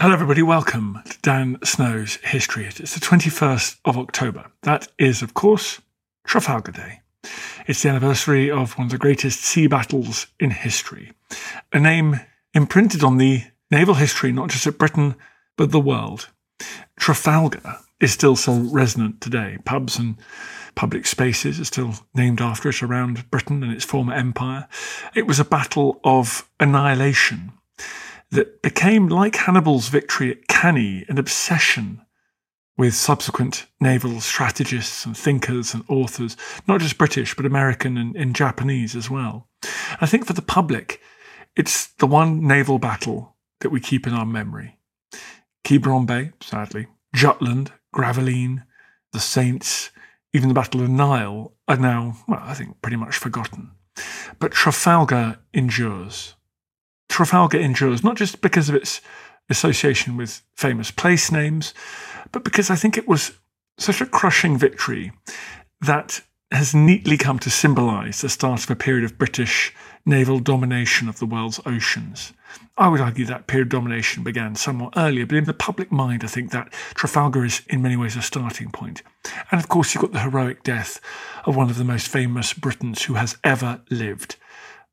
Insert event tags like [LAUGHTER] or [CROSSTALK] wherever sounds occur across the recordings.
Hello, everybody. Welcome to Dan Snow's History It's the 21st of October. That is, of course, Trafalgar Day. It's the anniversary of one of the greatest sea battles in history, a name imprinted on the naval history not just of Britain, but the world. Trafalgar is still so resonant today. Pubs and public spaces are still named after it around Britain and its former empire. It was a battle of annihilation that became, like Hannibal's victory at Cannae, an obsession with subsequent naval strategists and thinkers and authors, not just British, but American and, Japanese as well. I think for the public, it's the one naval battle that we keep in our memory. Quiberon Bay, sadly, Jutland, Gravelines, the Saints, even the Battle of Nile are now, well, I think, pretty much forgotten. But Trafalgar endures. Trafalgar endures not just because of its association with famous place names, but because I think it was such a crushing victory that has neatly come to symbolize the start of a period of British naval domination of the world's oceans. I would argue that period of domination began somewhat earlier, but in the public mind, I think that Trafalgar is in many ways a starting point. And of course, you've got the heroic death of one of the most famous Britons who has ever lived,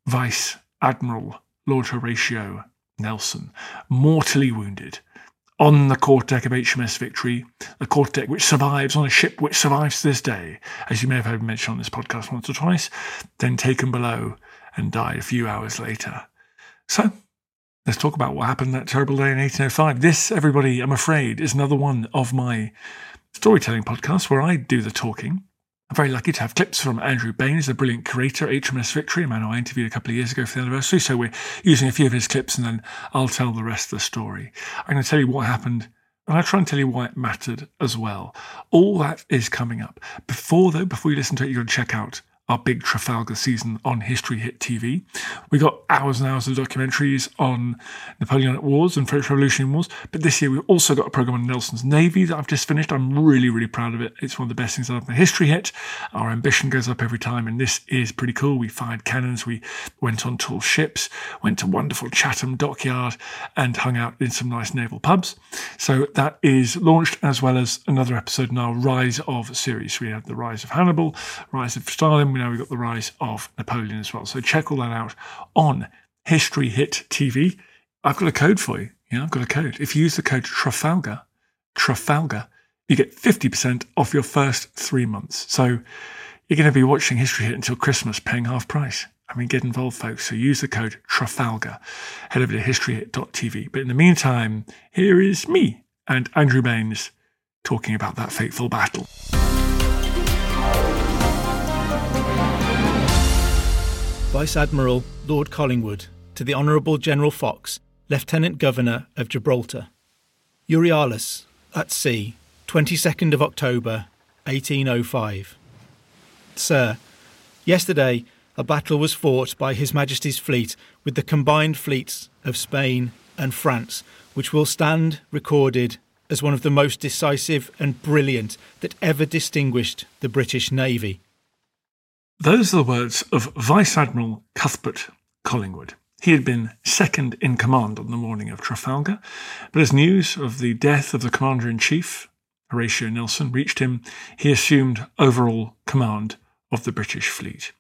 Vice Admiral Lord Horatio Nelson, mortally wounded on the quarterdeck of HMS Victory, the quarterdeck which survives on a ship which survives to this day, as you may have heard mentioned on this podcast once or twice, then taken below and died a few hours later. So, let's talk about what happened that terrible day in 1805. This, everybody, I'm afraid, is another one of my storytelling podcasts where I do the talking. I'm very lucky to have clips from Andrew Baines, the brilliant curator at HMS Victory, a man I interviewed a couple of years ago for the anniversary. So we're using a few of his clips and then I'll tell the rest of the story. I'm going to tell you what happened and I'll try and tell you why it mattered as well. All that is coming up. Before, though, before you listen to it, you've got to check out our big Trafalgar season on History Hit TV. We got hours and hours of documentaries on Napoleonic Wars and French Revolutionary Wars. But this year we've also got a program on Nelson's Navy that I've just finished. I'm really, really proud of it. It's one of the best things I've done. History Hit. Our ambition goes up every time, and this is pretty cool. We fired cannons, we went on tall ships, went to wonderful Chatham dockyard, and hung out in some nice naval pubs. So that is launched as well as another episode in our Rise of series. We had the Rise of Hannibal, Rise of Stalin now we've got the rise of Napoleon as well. So check all that out on History Hit TV. I've got a code for you. Yeah, I've got a code. If you use the code Trafalgar, Trafalgar, you get 50% off your first three months. So you're going to be watching History Hit until Christmas, paying half price. I mean, get involved, folks. So use the code Trafalgar. Head over to historyhit.tv. But in the meantime, here is me and Andrew Baines talking about that fateful battle. Vice Admiral Lord Collingwood to the Honourable General Fox, Lieutenant Governor of Gibraltar. Euryalus, at sea, 22nd of October, 1805. Sir, yesterday a battle was fought by His Majesty's fleet with the combined fleets of Spain and France, which will stand recorded as one of the most decisive and brilliant that ever distinguished the British Navy. Those are the words of Vice Admiral Cuthbert Collingwood. He had been second in command on the morning of Trafalgar, but as news of the death of the Commander in Chief, Horatio Nelson, reached him, he assumed overall command of the British fleet.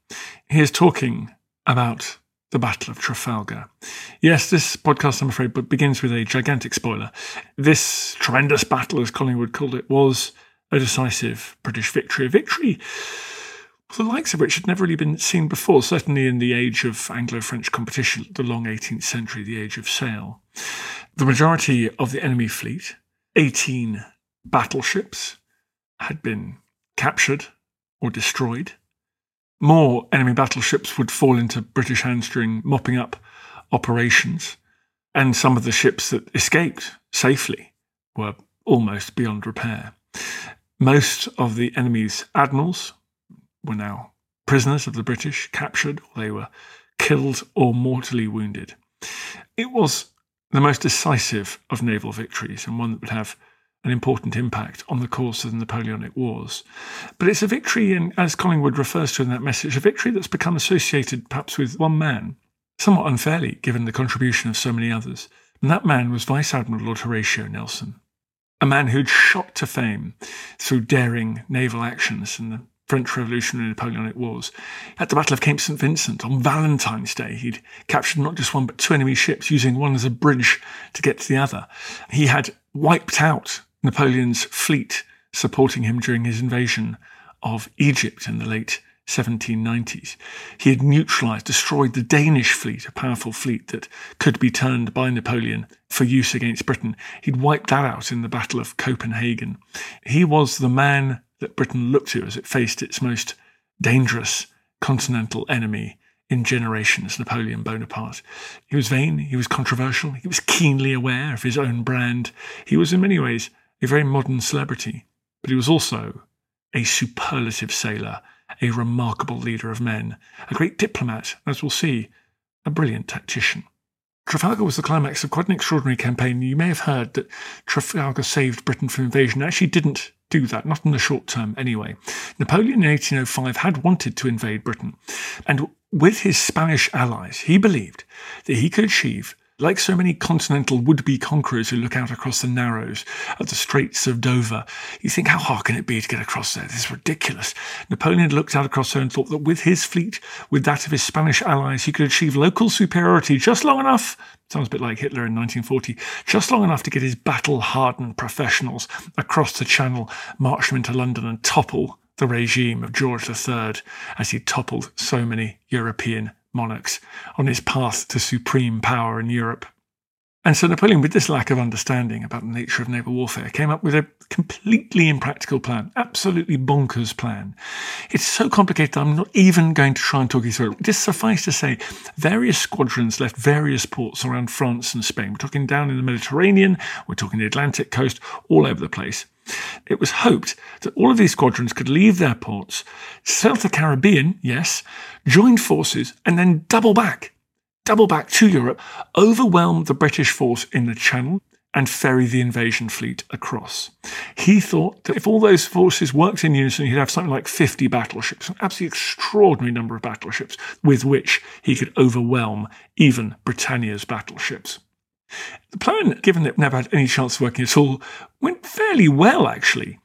He is talking about the Battle of Trafalgar. Yes, this podcast, I'm afraid, but begins with a gigantic spoiler. This tremendous battle, as Collingwood called it, was a decisive British victory. A victory the likes of which had never really been seen before, certainly in the age of Anglo French competition, the long 18th century, the age of sail. The majority of the enemy fleet, 18 battleships, had been captured or destroyed. More enemy battleships would fall into British hands during mopping up operations, and some of the ships that escaped safely were almost beyond repair. Most of the enemy's admirals were now prisoners of the British, captured, they were killed or mortally wounded. It was the most decisive of naval victories and one that would have an important impact on the course of the Napoleonic Wars. But it's a victory, and as Collingwood refers to in that message, a victory that's become associated perhaps with one man, somewhat unfairly given the contribution of so many others. And that man was Vice Admiral Lord Horatio Nelson, a man who'd shot to fame through daring naval actions in the French Revolutionary Napoleonic Wars. At the Battle of Cape St. Vincent on Valentine's Day, he'd captured not just one but two enemy ships, using one as a bridge to get to the other. He had wiped out Napoleon's fleet supporting him during his invasion of Egypt in the late 1790s. He had neutralized, destroyed the Danish fleet, a powerful fleet that could be turned by Napoleon for use against Britain. He'd wiped that out in the Battle of Copenhagen. He was the man that Britain looked to as it faced its most dangerous continental enemy in generations, Napoleon Bonaparte. He was vain, he was controversial, he was keenly aware of his own brand. He was, in many ways, a very modern celebrity, but he was also a superlative sailor, a remarkable leader of men, a great diplomat, as we'll see, a brilliant tactician. Trafalgar was the climax of quite an extraordinary campaign. You may have heard that Trafalgar saved Britain from invasion. It actually didn't do that, not in the short term anyway. Napoleon in 1805 had wanted to invade Britain, and with his Spanish allies, he believed that he could achieve like so many continental would be conquerors who look out across the Narrows at the Straits of Dover, you think, how hard can it be to get across there? This is ridiculous. Napoleon looked out across there and thought that with his fleet, with that of his Spanish allies, he could achieve local superiority just long enough. Sounds a bit like Hitler in 1940, just long enough to get his battle hardened professionals across the Channel, march them into London, and topple the regime of George III as he toppled so many European monarchs on his path to supreme power in Europe. And so Napoleon, with this lack of understanding about the nature of naval warfare, came up with a completely impractical plan, absolutely bonkers plan. It's so complicated I'm not even going to try and talk you through it. Just suffice to say, various squadrons left various ports around France and Spain. We're talking down in the Mediterranean, we're talking the Atlantic coast, all over the place. It was hoped that all of these squadrons could leave their ports, sail to the Caribbean, yes, join forces, and then double back, double back to Europe, overwhelm the British force in the Channel, and ferry the invasion fleet across. He thought that if all those forces worked in unison, he'd have something like 50 battleships, an absolutely extraordinary number of battleships with which he could overwhelm even Britannia's battleships. The plan, given that it never had any chance of working at all, went fairly well, actually.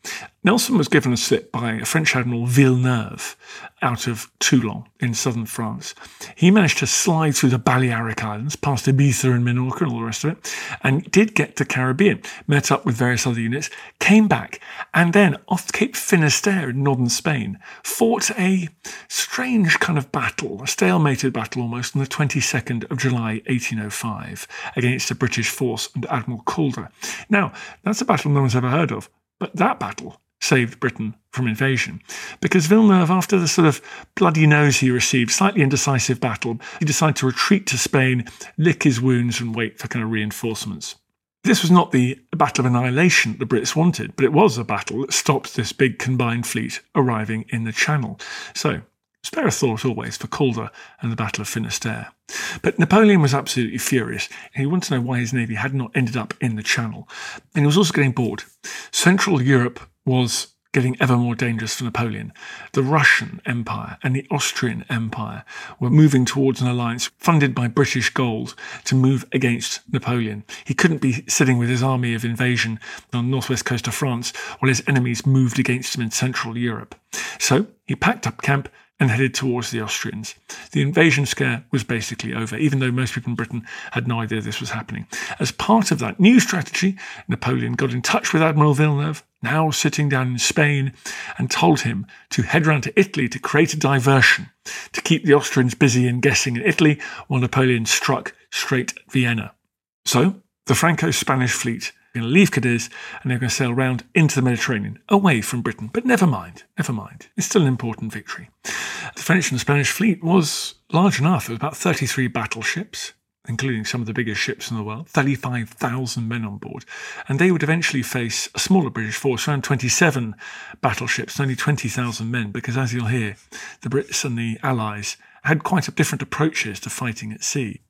Nelson was given a slip by a French Admiral Villeneuve out of Toulon in southern France. He managed to slide through the Balearic Islands, past Ibiza and Minorca and all the rest of it, and did get to Caribbean, met up with various other units, came back, and then off Cape Finisterre in northern Spain, fought a strange kind of battle, a stalemated battle almost, on the 22nd of July 1805 against a British force under Admiral Calder. Now, that's a battle no one's ever heard of, but that battle saved Britain from invasion. Because Villeneuve, after the sort of bloody nose he received, slightly indecisive battle, he decided to retreat to Spain, lick his wounds, and wait for kind of reinforcements. This was not the battle of annihilation the Brits wanted, but it was a battle that stopped this big combined fleet arriving in the Channel. So, spare a thought always for Calder and the Battle of Finisterre. But Napoleon was absolutely furious. He wanted to know why his navy had not ended up in the Channel. And he was also getting bored. Central Europe was getting ever more dangerous for Napoleon. The Russian Empire and the Austrian Empire were moving towards an alliance funded by British gold to move against Napoleon. He couldn't be sitting with his army of invasion on the northwest coast of France while his enemies moved against him in Central Europe. So he packed up camp and headed towards the Austrians. The invasion scare was basically over, even though most people in Britain had no idea this was happening. As part of that new strategy, Napoleon got in touch with Admiral Villeneuve, now sitting down in Spain, and told him to head round to Italy to create a diversion, to keep the Austrians busy and guessing in Italy while Napoleon struck straight at Vienna. So, the Franco Spanish fleet going to leave Cadiz and they're going to sail round into the Mediterranean, away from Britain. But never mind, never mind. It's still an important victory. The French and Spanish fleet was large enough. It was about 33 battleships, including some of the biggest ships in the world, 35,000 men on board. And they would eventually face a smaller British force, around 27 battleships, only 20,000 men, because as you'll hear, the Brits and the Allies had quite different approaches to fighting at sea.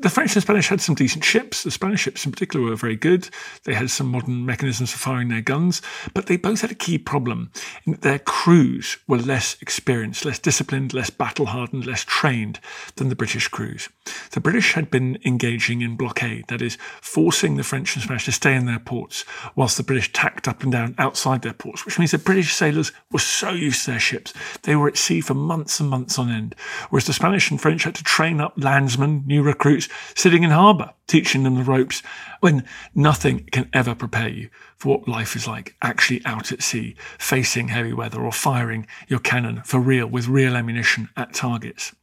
The French and Spanish had some decent ships. The Spanish ships, in particular, were very good. They had some modern mechanisms for firing their guns, but they both had a key problem their crews were less experienced, less disciplined, less battle hardened, less trained than the British crews. The British had been engaging in blockade, that is, forcing the French and Spanish to stay in their ports, whilst the British tacked up and down outside their ports, which means the British sailors were so used to their ships. They were at sea for months and months on end, whereas the Spanish and French had to train up landsmen, new recruits, sitting in harbour, teaching them the ropes, when nothing can ever prepare you for what life is like actually out at sea, facing heavy weather or firing your cannon for real with real ammunition at targets.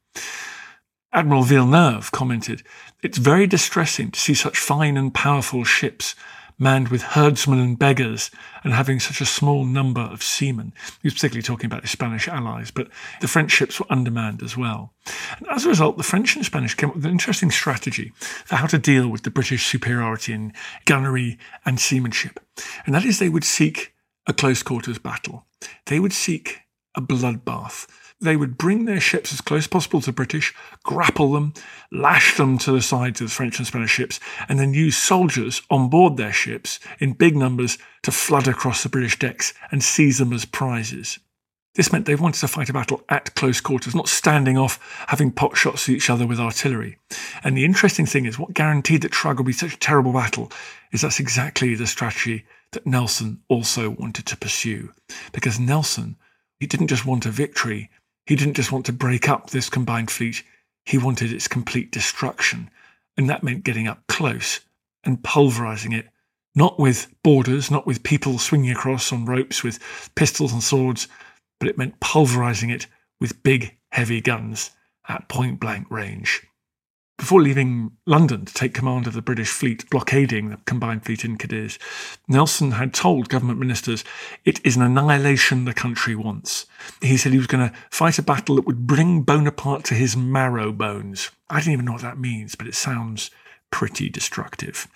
Admiral Villeneuve commented, It's very distressing to see such fine and powerful ships manned with herdsmen and beggars, and having such a small number of seamen. He was particularly talking about the Spanish allies, but the French ships were undermanned as well. And as a result, the French and Spanish came up with an interesting strategy for how to deal with the British superiority in gunnery and seamanship. And that is they would seek a close quarters battle. They would seek a bloodbath they would bring their ships as close as possible to the British, grapple them, lash them to the sides of the French and Spanish ships, and then use soldiers on board their ships in big numbers to flood across the British decks and seize them as prizes. This meant they wanted to fight a battle at close quarters, not standing off having pot shots at each other with artillery. And the interesting thing is, what guaranteed that Trug would be such a terrible battle is that's exactly the strategy that Nelson also wanted to pursue. Because Nelson, he didn't just want a victory, he didn't just want to break up this combined fleet, he wanted its complete destruction. And that meant getting up close and pulverizing it, not with boarders, not with people swinging across on ropes with pistols and swords, but it meant pulverizing it with big, heavy guns at point blank range. Before leaving London to take command of the British fleet blockading the combined fleet in Cadiz, Nelson had told government ministers it is an annihilation the country wants. He said he was going to fight a battle that would bring Bonaparte to his marrow bones. I don't even know what that means, but it sounds pretty destructive.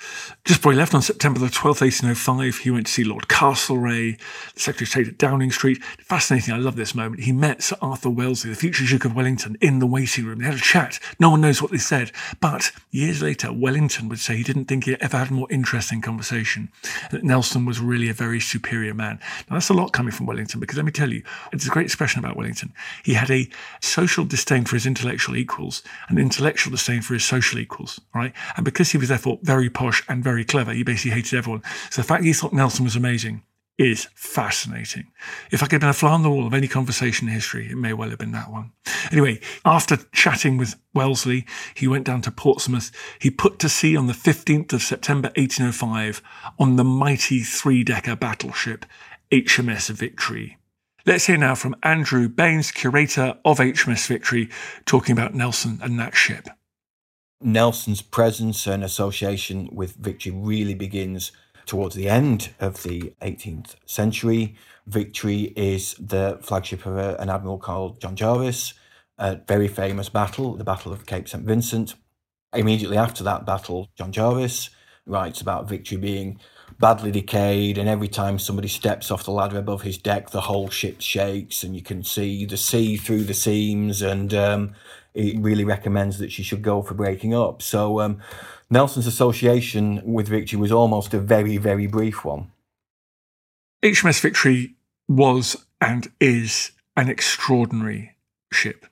Just before he left on September the 12th, 1805, he went to see Lord Castlereagh, the Secretary of State at Downing Street. Fascinating, I love this moment. He met Sir Arthur Wellesley, the future Duke of Wellington, in the waiting room. They had a chat. No one knows what they said. But years later, Wellington would say he didn't think he ever had a more interesting conversation, that Nelson was really a very superior man. Now, that's a lot coming from Wellington, because let me tell you, it's a great expression about Wellington. He had a social disdain for his intellectual equals, an intellectual disdain for his social equals, right? And because he was therefore very posh and very clever, he basically hated everyone. So the fact he thought Nelson was amazing is fascinating. If I could have been a fly on the wall of any conversation in history, it may well have been that one. Anyway, after chatting with Wellesley, he went down to Portsmouth. He put to sea on the 15th of September 1805 on the mighty three decker battleship HMS Victory. Let's hear now from Andrew Baines, curator of HMS Victory, talking about Nelson and that ship. Nelson's presence and association with Victory really begins towards the end of the 18th century. Victory is the flagship of a, an admiral called John Jervis, a very famous battle, the Battle of Cape St. Vincent. Immediately after that battle, John Jervis writes about Victory being badly decayed, and every time somebody steps off the ladder above his deck, the whole ship shakes, and you can see the sea through the seams, and um, it really recommends that she should go for breaking up. So um, Nelson's association with Victory was almost a very, very brief one. HMS Victory was and is an extraordinary ship.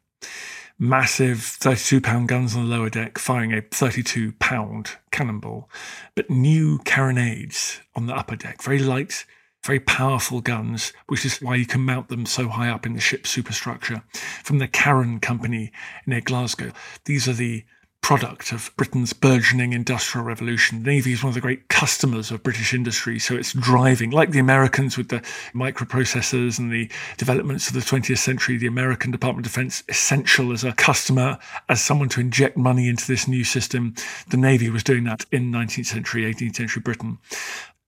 Massive 32 pound guns on the lower deck firing a 32 pound cannonball, but new carronades on the upper deck, very light, very powerful guns, which is why you can mount them so high up in the ship's superstructure. From the Carron Company near Glasgow. These are the product of Britain's burgeoning industrial revolution. The Navy is one of the great customers of British industry, so it's driving, like the Americans with the microprocessors and the developments of the 20th century, the American Department of Defense essential as a customer, as someone to inject money into this new system. The Navy was doing that in 19th century, 18th century Britain.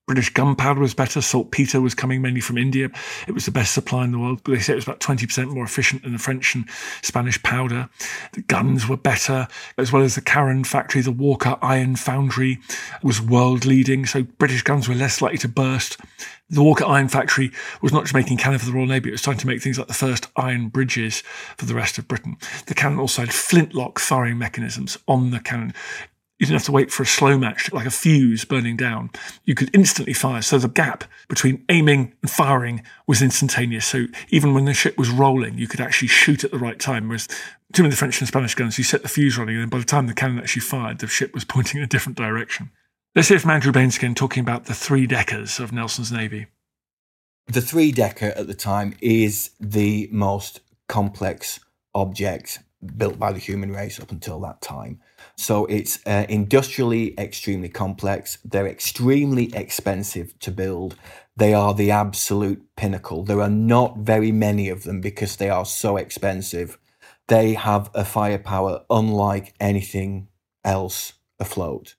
British gunpowder was better. Saltpeter was coming mainly from India. It was the best supply in the world. They say it was about 20% more efficient than the French and Spanish powder. The guns were better, as well as the Carron factory. The Walker Iron Foundry was world leading. So British guns were less likely to burst. The Walker Iron Factory was not just making cannon for the Royal Navy, it was starting to make things like the first iron bridges for the rest of Britain. The cannon also had flintlock firing mechanisms on the cannon you didn't have to wait for a slow match, like a fuse burning down. You could instantly fire. So the gap between aiming and firing was instantaneous. So even when the ship was rolling, you could actually shoot at the right time. Whereas too many French and Spanish guns, you set the fuse running, and by the time the cannon actually fired, the ship was [LAUGHS] pointing in a different direction. Let's hear from Andrew Baines again talking about the three deckers of Nelson's Navy. The three decker at the time is the most complex object built by the human race up until that time. So it's uh, industrially extremely complex. They're extremely expensive to build. They are the absolute pinnacle. There are not very many of them because they are so expensive. They have a firepower unlike anything else afloat.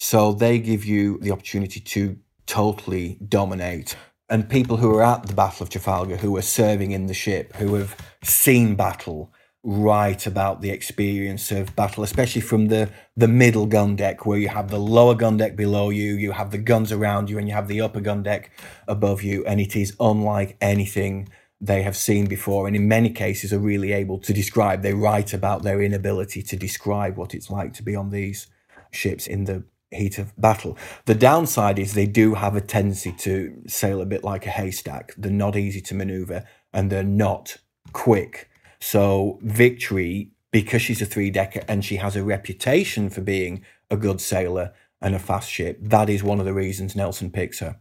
So they give you the opportunity to totally dominate. And people who are at the Battle of Trafalgar, who are serving in the ship, who have seen battle, write about the experience of battle, especially from the the middle gun deck, where you have the lower gun deck below you, you have the guns around you, and you have the upper gun deck above you, and it is unlike anything they have seen before, and in many cases are really able to describe. They write about their inability to describe what it's like to be on these ships in the heat of battle. The downside is they do have a tendency to sail a bit like a haystack. They're not easy to maneuver, and they're not quick so Victory, because she's a three decker and she has a reputation for being a good sailor and a fast ship, that is one of the reasons Nelson picks her.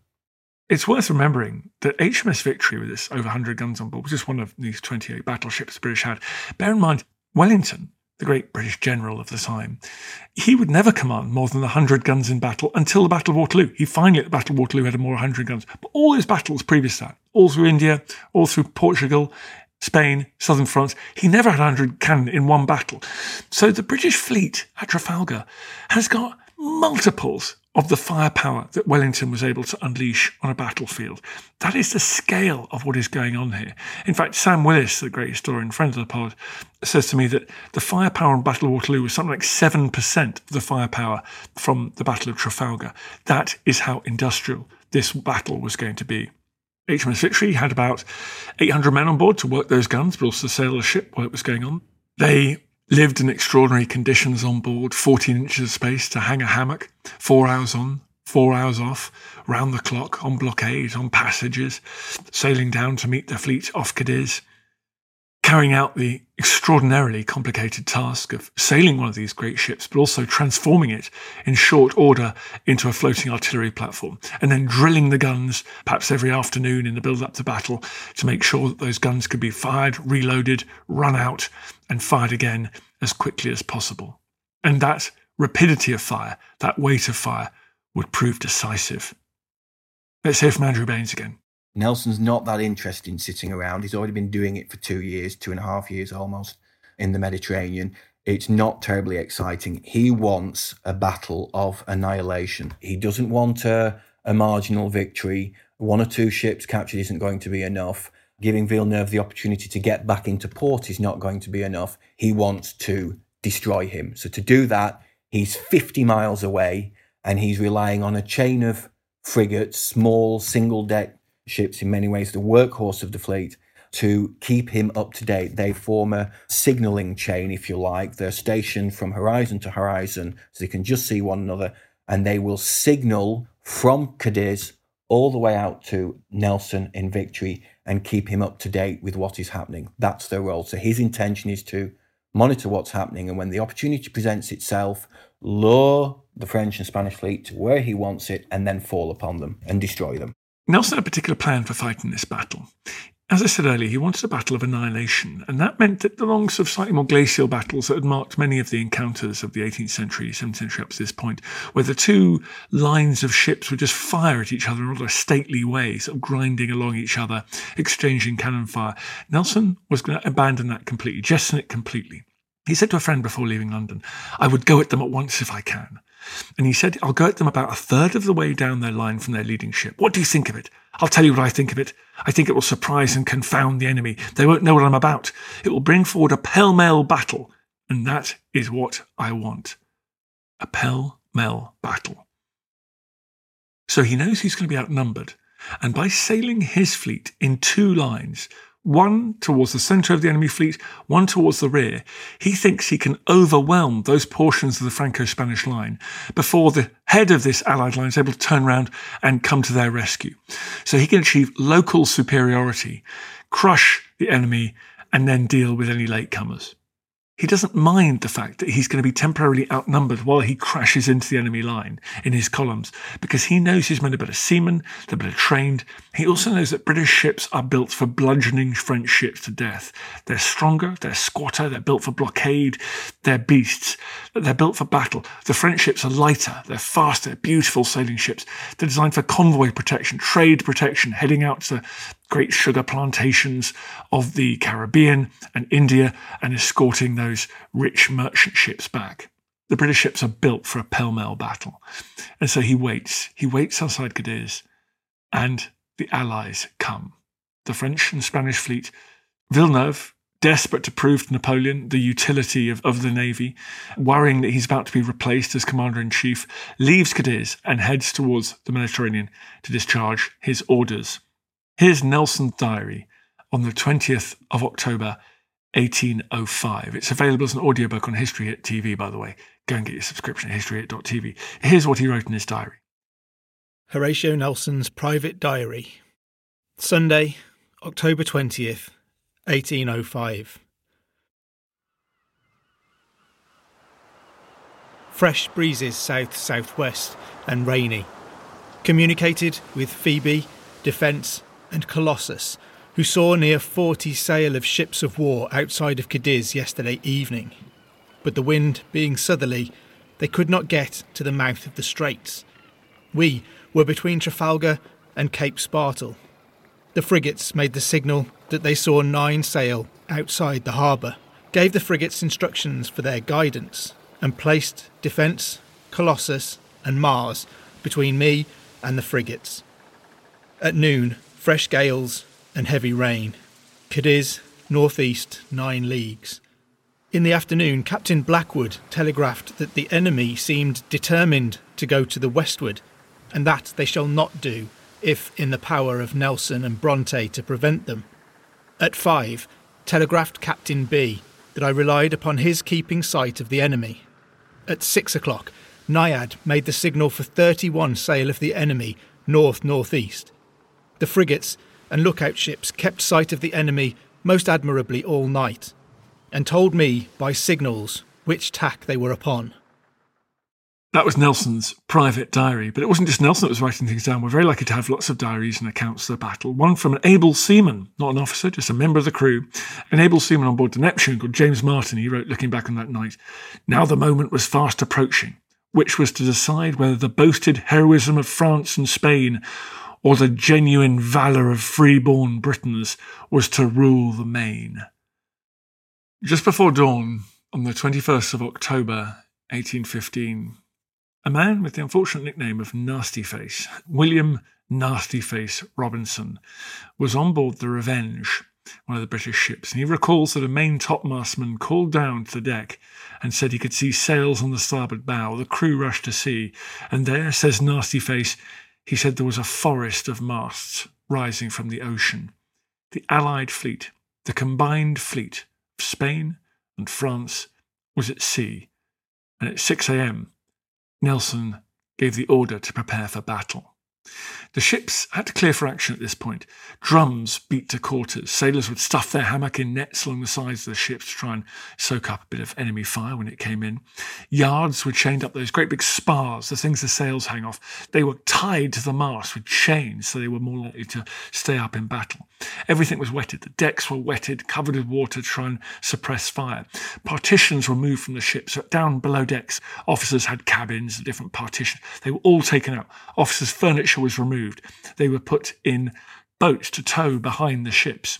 It's worth remembering that HMS Victory, with its over 100 guns on board, was just one of these 28 battleships the British had. Bear in mind, Wellington, the great British general of the time, he would never command more than 100 guns in battle until the Battle of Waterloo. He finally, at the Battle of Waterloo, had more 100 guns. But all his battles previous to that, all through India, all through Portugal, Spain, southern France. He never had 100 cannon in one battle. So the British fleet at Trafalgar has got multiples of the firepower that Wellington was able to unleash on a battlefield. That is the scale of what is going on here. In fact, Sam Willis, the great historian, friend of the pod, says to me that the firepower on Battle of Waterloo was something like 7% of the firepower from the Battle of Trafalgar. That is how industrial this battle was going to be. HMS Victory had about 800 men on board to work those guns, but also sail the ship while it was going on. They lived in extraordinary conditions on board 14 inches of space to hang a hammock, four hours on, four hours off, round the clock, on blockade, on passages, sailing down to meet the fleet off Cadiz carrying out the extraordinarily complicated task of sailing one of these great ships, but also transforming it in short order into a floating artillery platform, and then drilling the guns, perhaps every afternoon in the build up to battle, to make sure that those guns could be fired, reloaded, run out, and fired again as quickly as possible. And that rapidity of fire, that weight of fire, would prove decisive. Let's hear from Andrew Baines again. Nelson's not that interested in sitting around. He's already been doing it for two years, two and a half years almost in the Mediterranean. It's not terribly exciting. He wants a battle of annihilation. He doesn't want a, a marginal victory. One or two ships captured isn't going to be enough. Giving Villeneuve the opportunity to get back into port is not going to be enough. He wants to destroy him. So, to do that, he's 50 miles away and he's relying on a chain of frigates, small single deck ships, in many ways the workhorse of the fleet, to keep him up to date. They form a signaling chain, if you like. They're stationed from horizon to horizon so they can just see one another and they will signal from Cadiz all the way out to Nelson in victory and keep him up to date with what is happening. That's their role. So his intention is to monitor what's happening and when the opportunity presents itself, lure the French and Spanish fleet to where he wants it and then fall upon them and destroy them. Nelson had a particular plan for fighting this battle. As I said earlier, he wanted a battle of annihilation, and that meant that the long, sort of slightly more glacial battles that had marked many of the encounters of the 18th century, 17th century up to this point, where the two lines of ships would just fire at each other in rather stately way, sort of grinding along each other, exchanging cannon fire. Nelson was going to abandon that completely, jettison it completely. He said to a friend before leaving London, I would go at them at once if I can. And he said, I'll go at them about a third of the way down their line from their leading ship. What do you think of it? I'll tell you what I think of it. I think it will surprise and confound the enemy. They won't know what I'm about. It will bring forward a pell mell battle. And that is what I want. A pell mell battle. So he knows he's going to be outnumbered. And by sailing his fleet in two lines, one towards the centre of the enemy fleet, one towards the rear, he thinks he can overwhelm those portions of the Franco Spanish line before the head of this Allied line is able to turn around and come to their rescue. So he can achieve local superiority, crush the enemy, and then deal with any latecomers. He doesn't mind the fact that he's going to be temporarily outnumbered while he crashes into the enemy line in his columns because he knows his men are better seamen, they're better trained. He also knows that British ships are built for bludgeoning French ships to death. They're stronger, they're squatter, they're built for blockade, they're beasts, they're built for battle. The French ships are lighter, they're faster, beautiful sailing ships. They're designed for convoy protection, trade protection, heading out to great sugar plantations of the Caribbean and India and escorting those rich merchant ships back. The British ships are built for a pell mell battle. And so he waits. He waits outside Cadiz, and the Allies come. The French and Spanish fleet. Villeneuve, desperate to prove to Napoleon the utility of, of the Navy, worrying that he's about to be replaced as Commander in Chief, leaves Cadiz and heads towards the Mediterranean to discharge his orders. Here's Nelson's diary on the 20th of October, 1805. It's available as an audiobook on History Hit TV, by the way. Go and get your subscription at historyhit.tv. Here's what he wrote in his diary Horatio Nelson's private diary. Sunday, October 20th, 1805. Fresh breezes south southwest and rainy. Communicated with Phoebe, Defence, and Colossus, who saw near 40 sail of ships of war outside of Cadiz yesterday evening. But the wind being southerly, they could not get to the mouth of the straits. We were between Trafalgar and Cape Spartel. The frigates made the signal that they saw nine sail outside the harbour, gave the frigates instructions for their guidance, and placed Defence, Colossus, and Mars between me and the frigates. At noon, fresh gales and heavy rain. Cadiz, northeast, nine leagues. In the afternoon, Captain Blackwood telegraphed that the enemy seemed determined to go to the westward, and that they shall not do, if in the power of Nelson and Bronte to prevent them. At five, telegraphed Captain B that I relied upon his keeping sight of the enemy. At six o'clock, Naiad made the signal for 31 sail of the enemy north northeast. The frigates and lookout ships kept sight of the enemy most admirably all night, and told me by signals which tack they were upon. That was Nelson's private diary, but it wasn't just Nelson that was writing things down. We're very lucky to have lots of diaries and accounts of the battle. One from an able seaman, not an officer, just a member of the crew, an able seaman on board the Neptune called James Martin. He wrote, looking back on that night, Now the moment was fast approaching, which was to decide whether the boasted heroism of France and Spain or the genuine valour of freeborn Britons was to rule the main. Just before dawn, on the 21st of October 1815, a man with the unfortunate nickname of Nasty Face, William Nasty Face Robinson, was on board the Revenge, one of the British ships, and he recalls that a main topmastman called down to the deck and said he could see sails on the starboard bow. The crew rushed to see, and there, says Nasty Face, he said there was a forest of masts rising from the ocean. The Allied fleet, the combined fleet of Spain and France, was at sea, and at 6 a.m., Nelson gave the order to prepare for battle. The ships had to clear for action at this point. Drums beat to quarters. Sailors would stuff their hammock in nets along the sides of the ships to try and soak up a bit of enemy fire when it came in. Yards were chained up those great big spars, the things the sails hang off. They were tied to the mast with chains so they were more likely to stay up in battle. Everything was wetted. The decks were wetted, covered with water to try and suppress fire. Partitions were moved from the ships. Down below decks, officers had cabins, different partitions. They were all taken out. Officers' furniture was removed. They were put in boats to tow behind the ships.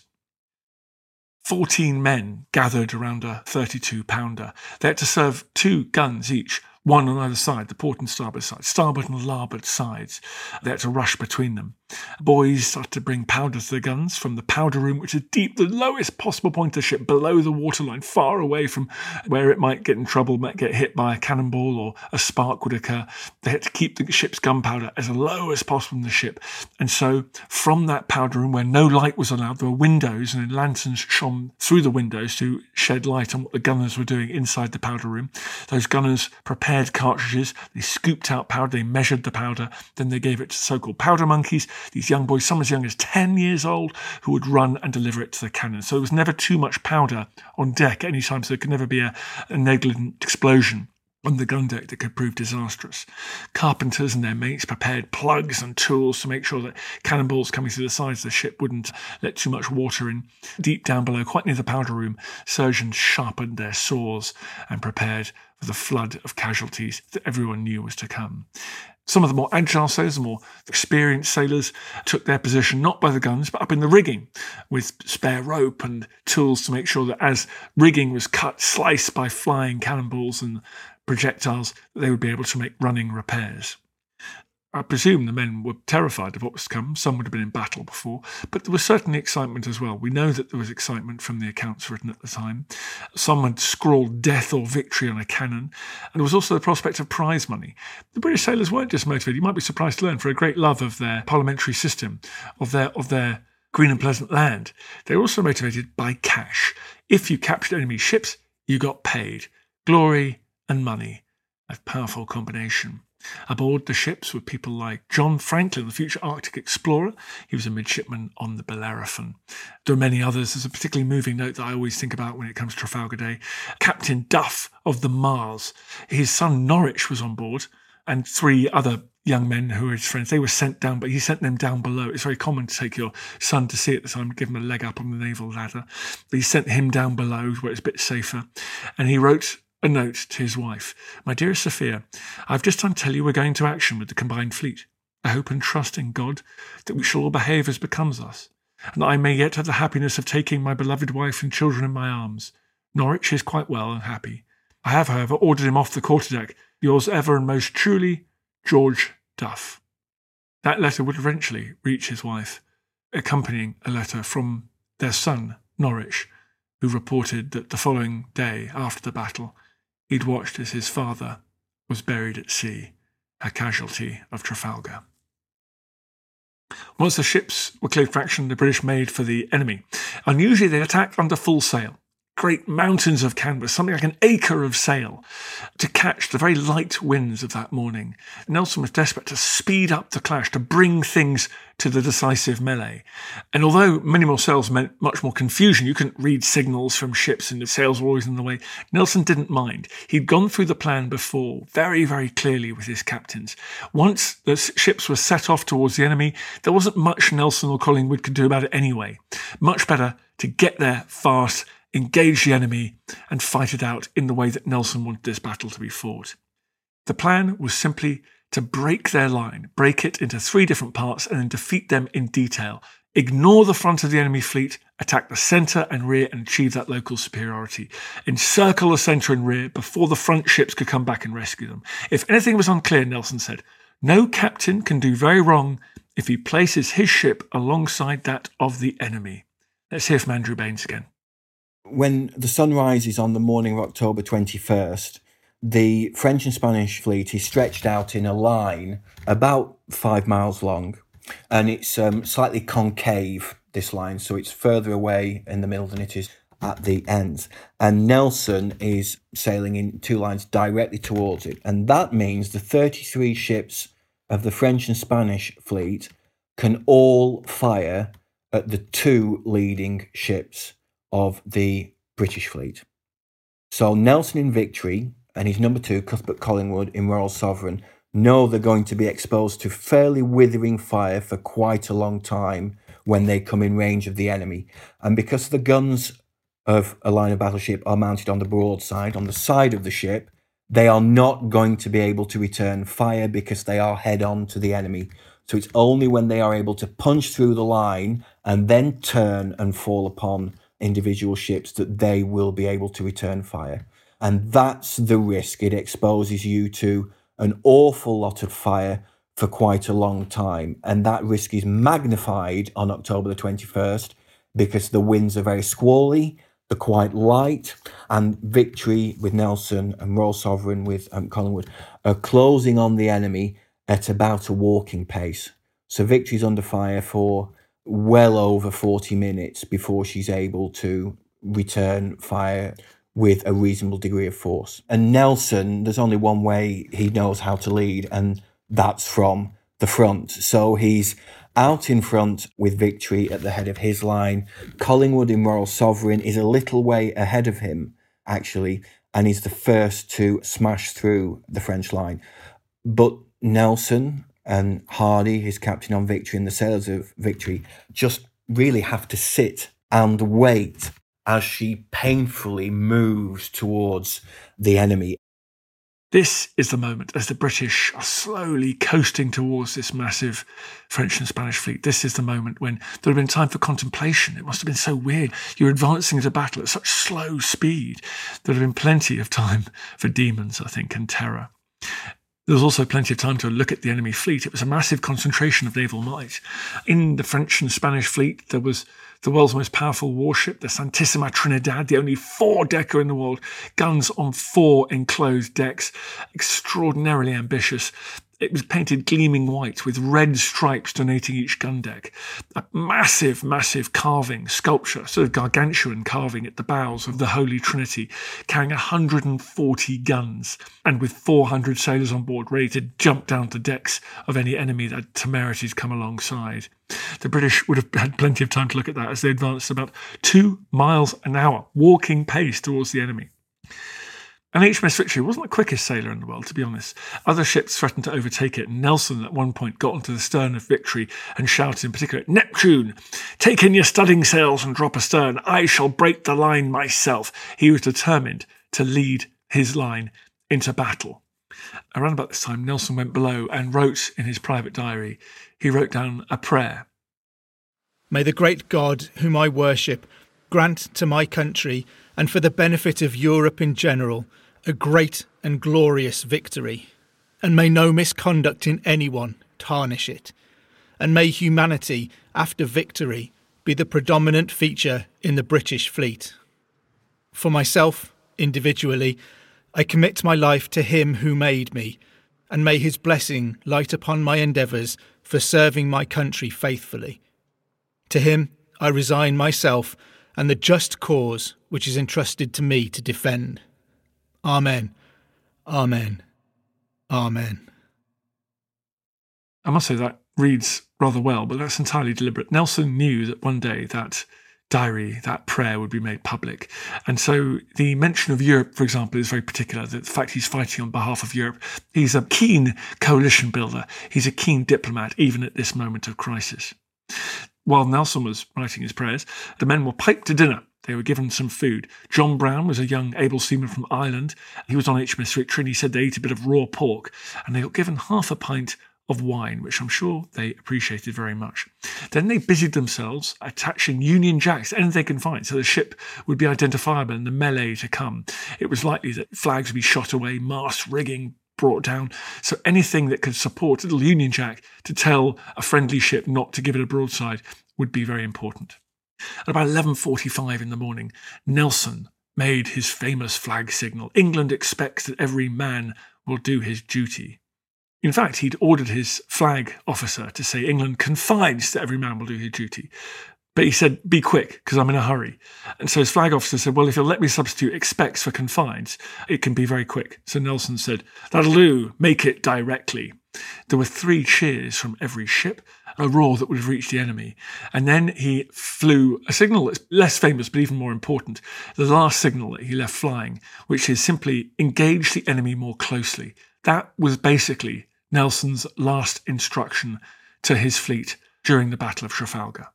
14 men gathered around a 32 pounder. They had to serve two guns each one on either side, the port and starboard side, starboard and larboard sides. They had to rush between them. Boys started to bring powder to the guns from the powder room, which is deep, the lowest possible point of the ship, below the waterline, far away from where it might get in trouble, might get hit by a cannonball or a spark would occur. They had to keep the ship's gunpowder as low as possible in the ship. And so, from that powder room where no light was allowed, there were windows, and lanterns shone through the windows to shed light on what the gunners were doing inside the powder room. Those gunners prepared cartridges, they scooped out powder, they measured the powder, then they gave it to so called powder monkeys, these young boys, some as young as 10 years old, who would run and deliver it to the cannon. So there was never too much powder on deck at any time, so there could never be a, a negligent explosion on the gun deck that could prove disastrous. Carpenters and their mates prepared plugs and tools to make sure that cannonballs coming through the sides of the ship wouldn't let too much water in. Deep down below, quite near the powder room, surgeons sharpened their saws and prepared for the flood of casualties that everyone knew was to come. Some of the more agile sailors, more experienced sailors, took their position not by the guns, but up in the rigging with spare rope and tools to make sure that as rigging was cut, sliced by flying cannonballs and projectiles, they would be able to make running repairs. I presume the men were terrified of what was to come. Some would have been in battle before, but there was certainly excitement as well. We know that there was excitement from the accounts written at the time. Some had scrawled death or victory on a cannon, and there was also the prospect of prize money. The British sailors weren't just motivated, you might be surprised to learn, for a great love of their parliamentary system, of their of their green and pleasant land. They were also motivated by cash. If you captured enemy ships, you got paid. Glory and money. A powerful combination. Aboard the ships were people like John Franklin, the future Arctic explorer. He was a midshipman on the Bellerophon. There are many others. There's a particularly moving note that I always think about when it comes to Trafalgar Day. Captain Duff of the Mars. His son Norwich was on board, and three other young men who were his friends. They were sent down, but he sent them down below. It's very common to take your son to sea at the time, give him a leg up on the naval ladder. But he sent him down below where it's a bit safer. And he wrote a note to his wife My dearest Sophia, I've just time to tell you we're going to action with the combined fleet. I hope and trust in God that we shall all behave as becomes us, and that I may yet have the happiness of taking my beloved wife and children in my arms. Norwich is quite well and happy. I have, however, ordered him off the quarterdeck. Yours ever and most truly, George Duff. That letter would eventually reach his wife, accompanying a letter from their son, Norwich, who reported that the following day after the battle, He'd watched as his father was buried at sea, a casualty of Trafalgar. Once the ships were cleared for action, the British made for the enemy. Unusually, they attacked under full sail great mountains of canvas, something like an acre of sail, to catch the very light winds of that morning. Nelson was desperate to speed up the clash, to bring things to the decisive melee. And although many more sails meant much more confusion, you couldn't read signals from ships and the sails were always in the way, Nelson didn't mind. He'd gone through the plan before very, very clearly with his captains. Once the ships were set off towards the enemy, there wasn't much Nelson or Collingwood could do about it anyway. Much better to get there fast engage the enemy, and fight it out in the way that Nelson wanted this battle to be fought. The plan was simply to break their line, break it into three different parts, and then defeat them in detail. Ignore the front of the enemy fleet, attack the centre and rear, and achieve that local superiority. Encircle the centre and rear before the front ships could come back and rescue them. If anything was unclear, Nelson said, no captain can do very wrong if he places his ship alongside that of the enemy. Let's hear from Andrew Baines again when the sun rises on the morning of October 21st, the French and Spanish fleet is stretched out in a line about five miles long, and it's um, slightly concave, this line, so it's further away in the middle than it is at the ends. And Nelson is sailing in two lines directly towards it, and that means the 33 ships of the French and Spanish fleet can all fire at the two leading ships of the British fleet. So Nelson in Victory and his number two, Cuthbert Collingwood in Royal Sovereign, know they're going to be exposed to fairly withering fire for quite a long time when they come in range of the enemy. And because the guns of a line of battleship are mounted on the broadside, on the side of the ship, they are not going to be able to return fire because they are head on to the enemy. So it's only when they are able to punch through the line and then turn and fall upon individual ships that they will be able to return fire. And that's the risk. It exposes you to an awful lot of fire for quite a long time. And that risk is magnified on October the 21st because the winds are very squally, they're quite light, and Victory with Nelson and Royal Sovereign with um, Collingwood are closing on the enemy at about a walking pace. So Victory's under fire for well over 40 minutes before she's able to return fire with a reasonable degree of force. And Nelson, there's only one way he knows how to lead, and that's from the front. So he's out in front with victory at the head of his line. Collingwood in Royal Sovereign is a little way ahead of him, actually, and he's the first to smash through the French line. But Nelson and Hardy, his captain on victory, and the sailors of victory just really have to sit and wait as she painfully moves towards the enemy. This is the moment as the British are slowly coasting towards this massive French and Spanish fleet. This is the moment when there had been time for contemplation. It must have been so weird. You're advancing into battle at such slow speed. There had been plenty of time for demons, I think, and terror. There was also plenty of time to look at the enemy fleet. It was a massive concentration of naval might. In the French and Spanish fleet, there was the world's most powerful warship, the Santissima Trinidad, the only four decker in the world, guns on four enclosed decks, extraordinarily ambitious. It was painted gleaming white with red stripes donating each gun deck. A massive, massive carving, sculpture, sort of gargantuan carving at the bows of the Holy Trinity, carrying 140 guns and with 400 sailors on board ready to jump down the decks of any enemy that temerities come alongside. The British would have had plenty of time to look at that as they advanced about two miles an hour, walking pace towards the enemy. And HMS Victory wasn't the quickest sailor in the world, to be honest. Other ships threatened to overtake it. Nelson, at one point, got onto the stern of Victory and shouted in particular, Neptune, take in your studding sails and drop astern. I shall break the line myself. He was determined to lead his line into battle. Around about this time, Nelson went below and wrote in his private diary, he wrote down a prayer. May the great God, whom I worship, grant to my country, and for the benefit of Europe in general, a great and glorious victory, and may no misconduct in anyone tarnish it, and may humanity, after victory, be the predominant feature in the British fleet. For myself, individually, I commit my life to Him who made me, and may His blessing light upon my endeavours for serving my country faithfully. To Him I resign myself and the just cause which is entrusted to me to defend. Amen. Amen. Amen. I must say that reads rather well, but that's entirely deliberate. Nelson knew that one day that diary, that prayer would be made public. And so the mention of Europe, for example, is very particular. The fact he's fighting on behalf of Europe. He's a keen coalition builder. He's a keen diplomat, even at this moment of crisis. While Nelson was writing his prayers, the men were piped to dinner they were given some food. John Brown was a young able seaman from Ireland. He was on HMS Victory and he said they ate a bit of raw pork and they got given half a pint of wine, which I'm sure they appreciated very much. Then they busied themselves attaching Union Jacks anything they can find so the ship would be identifiable in the melee to come. It was likely that flags would be shot away, mast rigging brought down. So anything that could support a little Union Jack to tell a friendly ship not to give it a broadside would be very important. At about 11:45 in the morning, Nelson made his famous flag signal. England expects that every man will do his duty. In fact, he'd ordered his flag officer to say England confides that every man will do his duty. But he said, be quick, because I'm in a hurry. And so his flag officer said, well, if you'll let me substitute expects for confides, it can be very quick. So Nelson said, that'll do, make it directly. There were three cheers from every ship, a roar that would have reached the enemy. And then he flew a signal that's less famous but even more important, the last signal that he left flying, which is simply engage the enemy more closely. That was basically Nelson's last instruction to his fleet during the Battle of Trafalgar.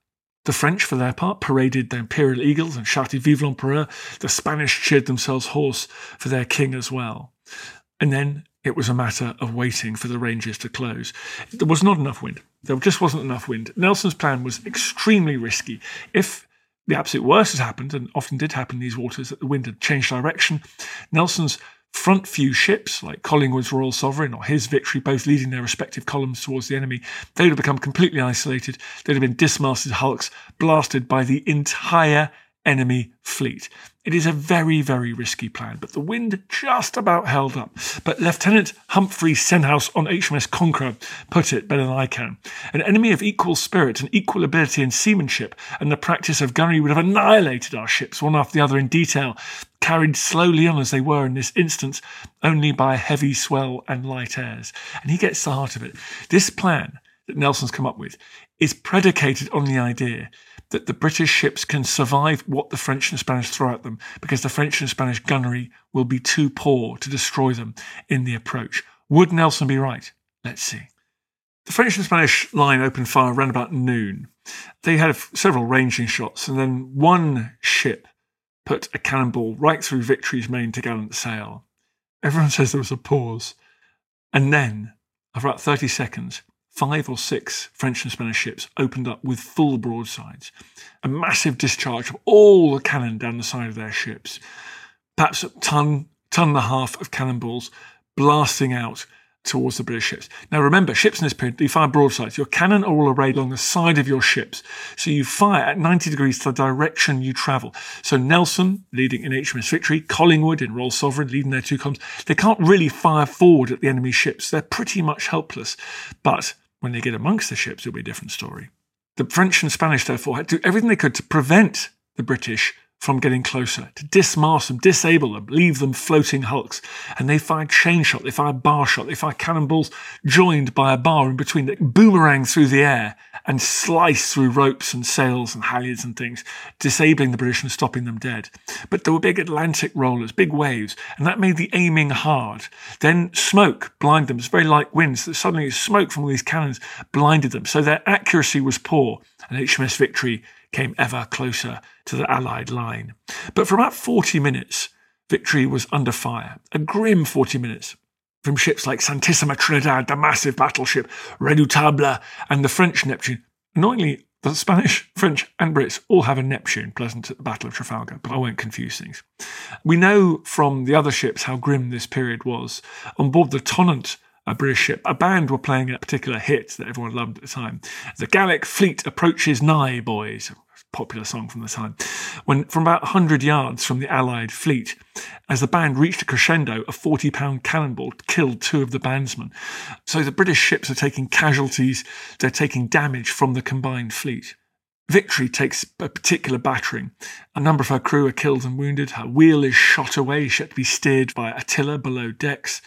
The French, for their part, paraded their imperial eagles and shouted Vive l'Empereur. The Spanish cheered themselves hoarse for their king as well. And then it was a matter of waiting for the ranges to close. There was not enough wind. There just wasn't enough wind. Nelson's plan was extremely risky. If the absolute worst had happened, and often did happen in these waters, that the wind had changed direction, Nelson's front few ships, like Collingwood's Royal Sovereign or his Victory, both leading their respective columns towards the enemy, they would have become completely isolated. They'd have been dismasted hulks, blasted by the entire enemy fleet. It is a very, very risky plan, but the wind just about held up. But Lieutenant Humphrey Senhouse on HMS Conqueror put it better than I can. An enemy of equal spirit and equal ability in seamanship and the practice of gunnery would have annihilated our ships one after the other in detail, carried slowly on as they were in this instance, only by heavy swell and light airs. And he gets the heart of it. This plan that Nelson's come up with is predicated on the idea that the British ships can survive what the French and Spanish throw at them because the French and Spanish gunnery will be too poor to destroy them in the approach. Would Nelson be right? Let's see. The French and Spanish line opened fire around about noon. They had several ranging shots, and then one ship put a cannonball right through Victory's main gallant sail. Everyone [LAUGHS] says there was a pause. And then, after about 30 seconds, five or six French and Spanish ships opened up with full broadsides, a massive discharge of all the cannon down the side of their ships, perhaps a ton, ton and a half of cannonballs blasting out towards the British ships. Now remember, ships in this period, you fire broadsides. Your cannon are all arrayed along the side of your ships. So you fire at 90 degrees to the direction you travel. So Nelson, leading in HMS Victory, Collingwood in Royal Sovereign, leading their two columns, they can't really fire forward at the enemy ships. They're pretty much helpless. But when they get amongst the ships, it'll be a different story. The French and Spanish, therefore, had to do everything they could to prevent the British from getting closer, to dismast them, disable them, leave them floating hulks. And they fired chain shot, they fired bar shot, they fired cannonballs joined by a bar in between that boomerang through the air and slice through ropes and sails and halyards and things, disabling the British and stopping them dead. But there were big Atlantic rollers, big waves, and that made the aiming hard. Then smoke blinded them. It's very light winds that suddenly smoke from all these cannons blinded them. So their accuracy was poor, and HMS Victory came ever closer to the Allied line. But for about 40 minutes, Victory was under fire, a grim 40 minutes, from ships like Santissima Trinidad, the massive battleship, Redoutable, and the French Neptune. Annoyingly, the Spanish, French, and Brits all have a Neptune present at the Battle of Trafalgar, but I won't confuse things. We know from the other ships how grim this period was. On board the Tonnant, a British ship. A band were playing a particular hit that everyone loved at the time. The Gallic fleet approaches nigh, boys popular song from the time, when from about 100 yards from the Allied fleet, as the band reached a crescendo, a 40 pound cannonball killed two of the bandsmen. So the British ships are taking casualties, they're taking damage from the combined fleet. Victory takes a particular battering. A number of her crew are killed and wounded. Her wheel is shot away. She had to be steered by a tiller below decks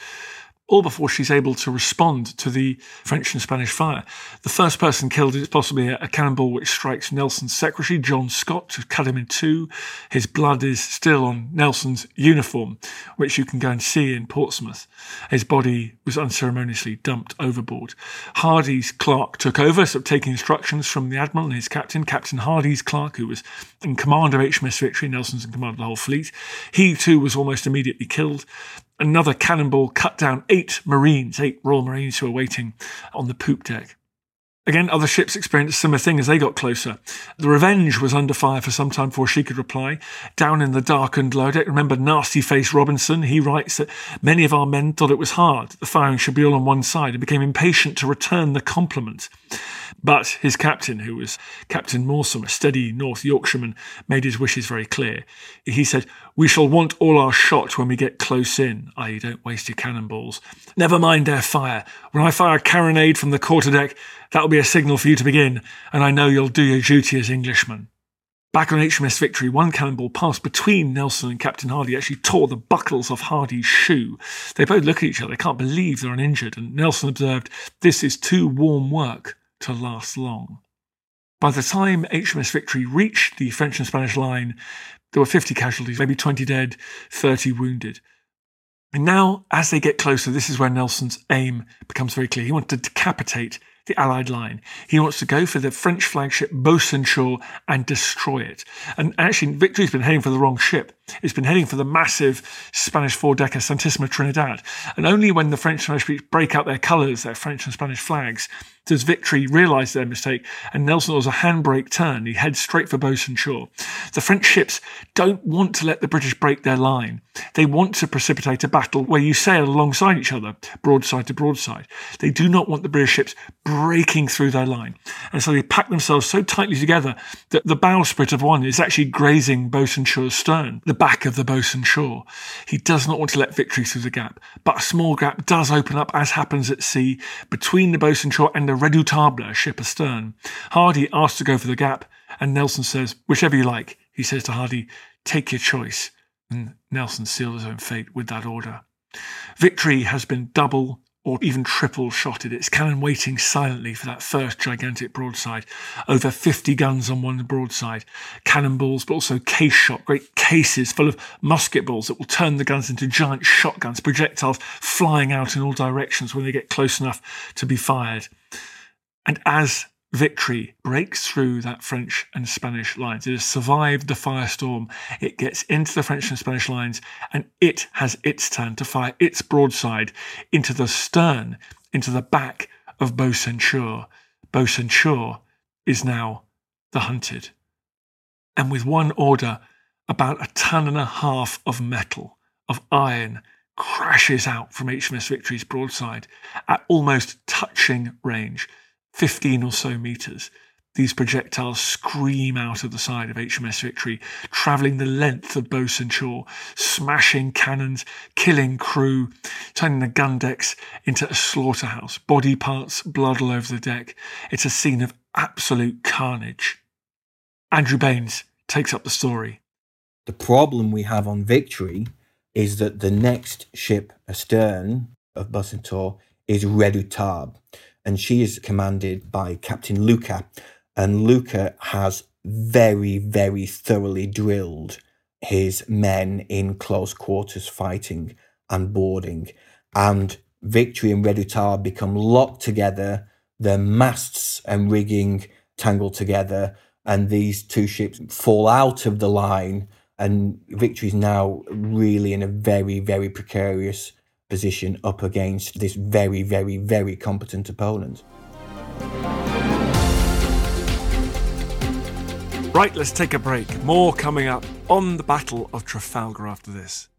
all before she's able to respond to the French and Spanish fire. The first person killed is possibly a, cannonball which strikes Nelson's secretary, John Scott, to cut him in two. His blood is still on Nelson's uniform, which you can go and see in Portsmouth. His body was unceremoniously dumped overboard. Hardy's clerk took over, so taking instructions from the admiral and his captain, Captain Hardy's clerk, who was in command of HMS Victory. Nelson's in command of the whole fleet. He too was almost immediately killed another cannonball cut down eight Marines, eight Royal Marines who were waiting on the poop deck. Again, other ships experienced similar thing as they got closer. The Revenge was under fire for some time before she could reply. Down in the darkened lower deck, remember Nasty Face Robinson? He writes that many of our men thought it was hard. The firing should be all on one side and became impatient to return the compliment. But his captain, who was Captain Moorsom, a steady North Yorkshireman, made his wishes very clear. He said, We shall want all our shot when we get close in, i.e., don't waste your cannonballs. Never mind their fire. When I fire a carronade from the quarterdeck, that will be a signal for you to begin, and I know you'll do your duty as Englishmen. Back on HMS Victory, one cannonball passed between Nelson and Captain Hardy actually tore the buckles off Hardy's shoe. They both look at each other, they can't believe they're uninjured, and Nelson observed, This is too warm work to last long. By the time HMS Victory reached the French and Spanish line, there were 50 casualties, maybe 20 dead, 30 wounded. And now, as they get closer, this is where Nelson's aim becomes very clear. He wants to decapitate the Allied line. He wants to go for the French flagship Bucentaure and destroy it. And actually, Victory's been heading for the wrong ship. It's been heading for the massive Spanish four-decker Santissima Trinidad. And only when the French and Spanish break out their colours, their French and Spanish flags, does Victory realise their mistake, and Nelson does a handbrake turn. He heads straight for Bucentaure. The French ships don't want to let the British break their line. They want to precipitate a battle where you sail alongside each other, broadside to broadside. They do not want the British ships breaking through their line. And so they pack themselves so tightly together that the bowsprit of one is actually grazing Bucentaure's stern, the back of the Bucentaure. He does not want to let Victory through the gap, but a small gap does open up, as happens at sea, between the Bucentaure and the Redoutable ship astern. Hardy asks to go for the gap, and Nelson says, whichever you like. He says to Hardy, take your choice. And Nelson sealed his own fate with that order. Victory has been double or even triple shotted, its cannon waiting silently for that first gigantic broadside. Over 50 guns on one broadside, cannonballs, but also case shot, great cases full of musket balls that will turn the guns into giant shotguns, projectiles flying out in all directions when they get close enough to be fired. And as victory breaks through that French and Spanish lines. It has survived the firestorm. It gets into the French and Spanish lines, and it has its turn to fire its broadside into the stern, into the back of Bucentaure. Bucentaure is now the hunted. And with one order, about a ton and a half of metal, of iron, crashes out from HMS Victory's broadside at almost touching range. 15 or so meters. These projectiles scream out of the side of HMS Victory, travelling the length of Bucentaure, smashing cannons, killing crew, turning the gun decks into a slaughterhouse. Body parts, blood all over the deck. It's a scene of absolute carnage. Andrew Baines takes up the story. The problem we have on Victory is that the next ship astern of Bucentaure is Redoutable and she is commanded by Captain Lucas. And Lucas has very, very thoroughly drilled his men in close quarters fighting and boarding. And Victory and Redoutable become locked together, their masts and rigging tangled together, and these two ships fall out of the line. And Victory is now really in a very, very precarious position up against this very, very, very competent opponent. Right, let's take a break. More coming up on the Battle of Trafalgar after this.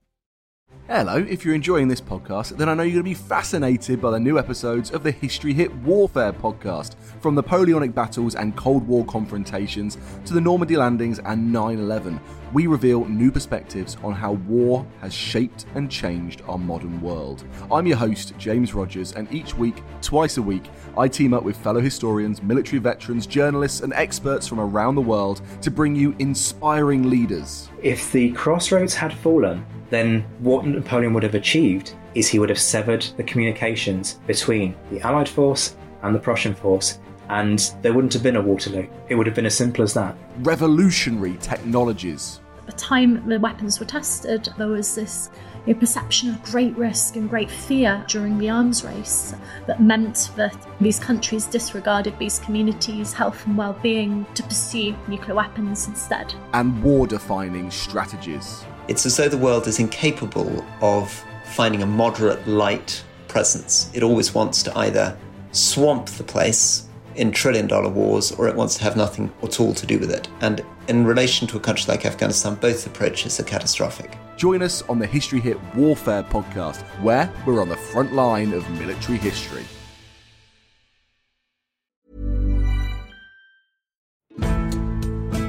Hello, if you're enjoying this podcast, then I know you're going to be fascinated by the new episodes of the History Hit Warfare podcast. From Napoleonic battles and Cold War confrontations to the Normandy landings and 9 11, we reveal new perspectives on how war has shaped and changed our modern world. I'm your host, James Rogers, and each week, twice a week, I team up with fellow historians, military veterans, journalists, and experts from around the world to bring you inspiring leaders. If the crossroads had fallen, then what Napoleon would have achieved is he would have severed the communications between the Allied force and the Prussian force, and there wouldn't have been a Waterloo. It would have been as simple as that. Revolutionary technologies. At the time the weapons were tested, there was this a perception of great risk and great fear during the arms race that meant that these countries disregarded these communities' health and well being to pursue nuclear weapons instead. And war defining strategies. It's as though the world is incapable of finding a moderate light presence. It always wants to either swamp the place in trillion dollar wars or it wants to have nothing at all to do with it. And in relation to a country like Afghanistan, both approaches are catastrophic. Join us on the History Hit Warfare podcast, where we're on the front line of military history.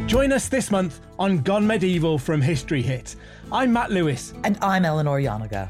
Join us this month on Gone Medieval from History Hit. I'm Matt Lewis. And I'm Eleanor Janega.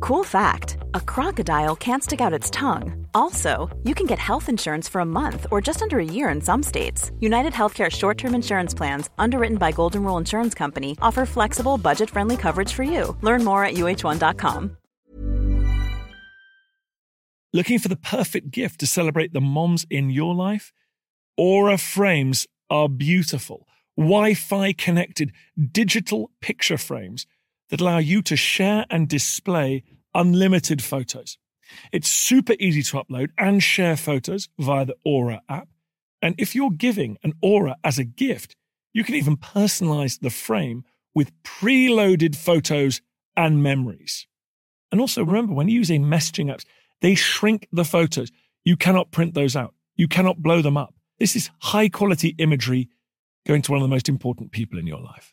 Cool fact a crocodile can't stick out its tongue. Also, you can get health insurance for a month or just under a year in some states. United Healthcare short term insurance plans, underwritten by Golden Rule Insurance Company, offer flexible, budget friendly coverage for you. Learn more at uh1.com. Looking for the perfect gift to celebrate the moms in your life? Aura frames are beautiful, Wi Fi connected digital picture frames that allow you to share and display unlimited photos. It's super easy to upload and share photos via the Aura app. And if you're giving an Aura as a gift, you can even personalize the frame with preloaded photos and memories. And also remember, when using messaging apps, they shrink the photos. You cannot print those out. You cannot blow them up. This is high quality imagery going to one of the most important people in your life.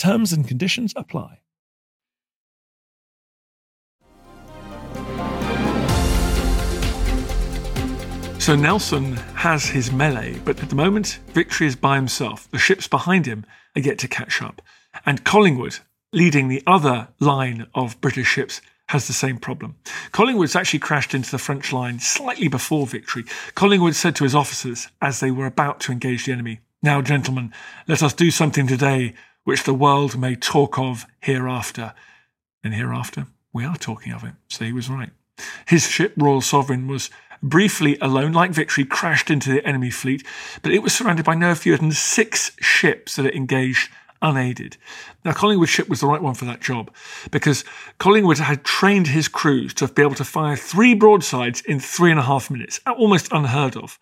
Terms and conditions apply. So Nelson has his melee, but at the moment, Victory is by himself. The ships behind him are yet to catch up. And Collingwood, leading the other line of British ships, has the same problem. Collingwood's actually crashed into the French line slightly before Victory. Collingwood said to his officers as they were about to engage the enemy, Now, gentlemen, let us do something today which the world may talk of hereafter. And hereafter, we are talking of it. So he was right. His ship, Royal Sovereign, was briefly alone, like Victory, crashed into the enemy fleet, but it was surrounded by no fewer than six ships that it engaged unaided. Now, Collingwood's ship was the right one for that job because Collingwood had trained his crews to be able to fire three broadsides in three and a half minutes, almost unheard of.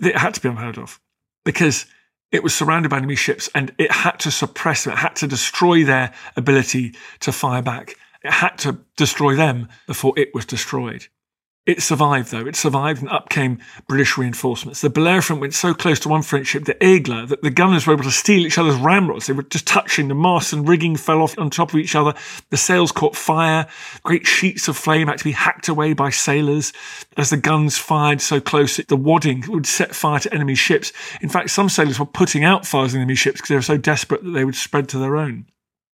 It had to be unheard of because it was surrounded by enemy ships and it had to suppress them. It had to destroy their ability to fire back. It had to destroy them before it was destroyed. It survived, though. It survived, and up came British reinforcements. The Bellerophon went so close to one French ship, the Aigle, that the gunners were able to steal each other's ramrods. They were just touching. The masts and rigging fell off on top of each other. The sails caught fire. Great sheets of flame had to be hacked away by sailors. As the guns fired so close, that the wadding would set fire to enemy ships. In fact, some sailors were putting out fires on enemy ships because they were so desperate that they would spread to their own.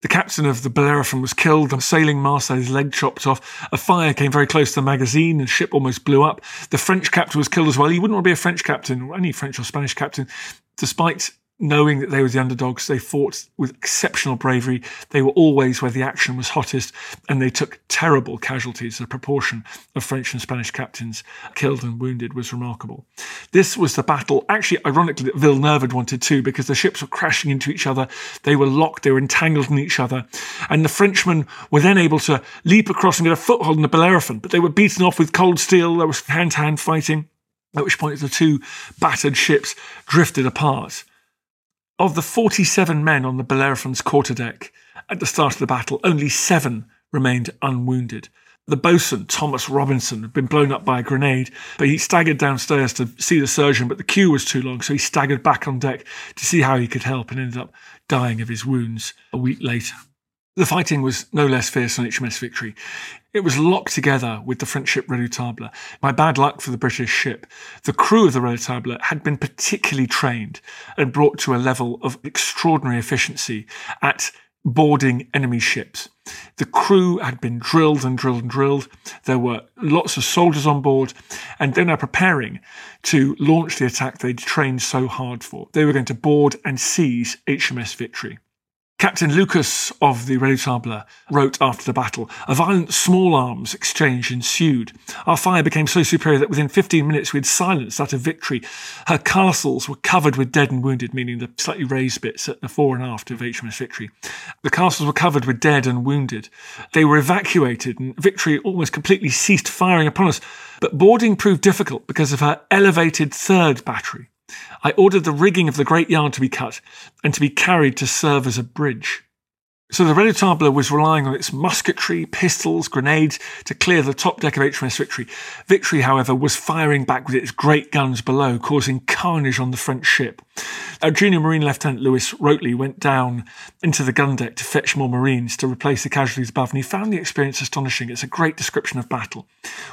The captain of the Bellerophon was killed, the sailing master had his leg chopped off. A fire came very close to the magazine, and ship almost blew up. The French captain was killed as well. He wouldn't want to be a French captain, or any French or Spanish captain, despite knowing that they were the underdogs, they fought with exceptional bravery. They were always where the action was hottest, and they took terrible casualties. The proportion of French and Spanish captains killed and wounded was remarkable. This was the battle, actually, ironically, that Villeneuve had wanted too, because the ships were crashing into each other. They were locked, they were entangled in each other. And the Frenchmen were then able to leap across and get a foothold in the Bellerophon, but they were beaten off with cold steel. There was hand to hand fighting. At which point the two battered ships drifted apart. Of the 47 men on the Bellerophon's quarterdeck at the start of the battle, only seven remained unwounded. The boatswain, Thomas Robinson, had been blown up by a grenade, but he staggered downstairs to see the surgeon, but the queue was too long, so he staggered back on deck to see how he could help and ended up dying of his wounds a week later. The fighting was no less fierce on HMS Victory. It was locked together with the French ship Redoutable. By bad luck for the British ship, the crew of the Redoutable had been particularly trained and brought to a level of extraordinary efficiency at boarding enemy ships. The crew had been drilled and drilled and drilled. There were lots of soldiers on board, and they're now preparing to launch the attack they'd trained so hard for. They were going to board and seize HMS Victory. Captain Lucas of the Redoutable wrote after the battle, a violent small arms exchange ensued. Our fire became so superior that within 15 minutes we had silenced that of victory. Her castles were covered with dead and wounded, meaning the slightly raised bits at the fore and aft of HMS Victory. The castles were covered with dead and wounded. They were evacuated and Victory almost completely ceased firing upon us. But boarding proved difficult because of her elevated third battery. I ordered the rigging of the great yard to be cut and to be carried to serve as a bridge. So the Redoutable was relying on its musketry, pistols, grenades to clear the top deck of HMS Victory. Victory, however, was firing back with its great guns below, causing carnage on the French ship. Our junior Marine Lieutenant Lewis Roteley went down into the gun deck to fetch more Marines to replace the casualties above, and he found the experience astonishing. It's a great description of battle.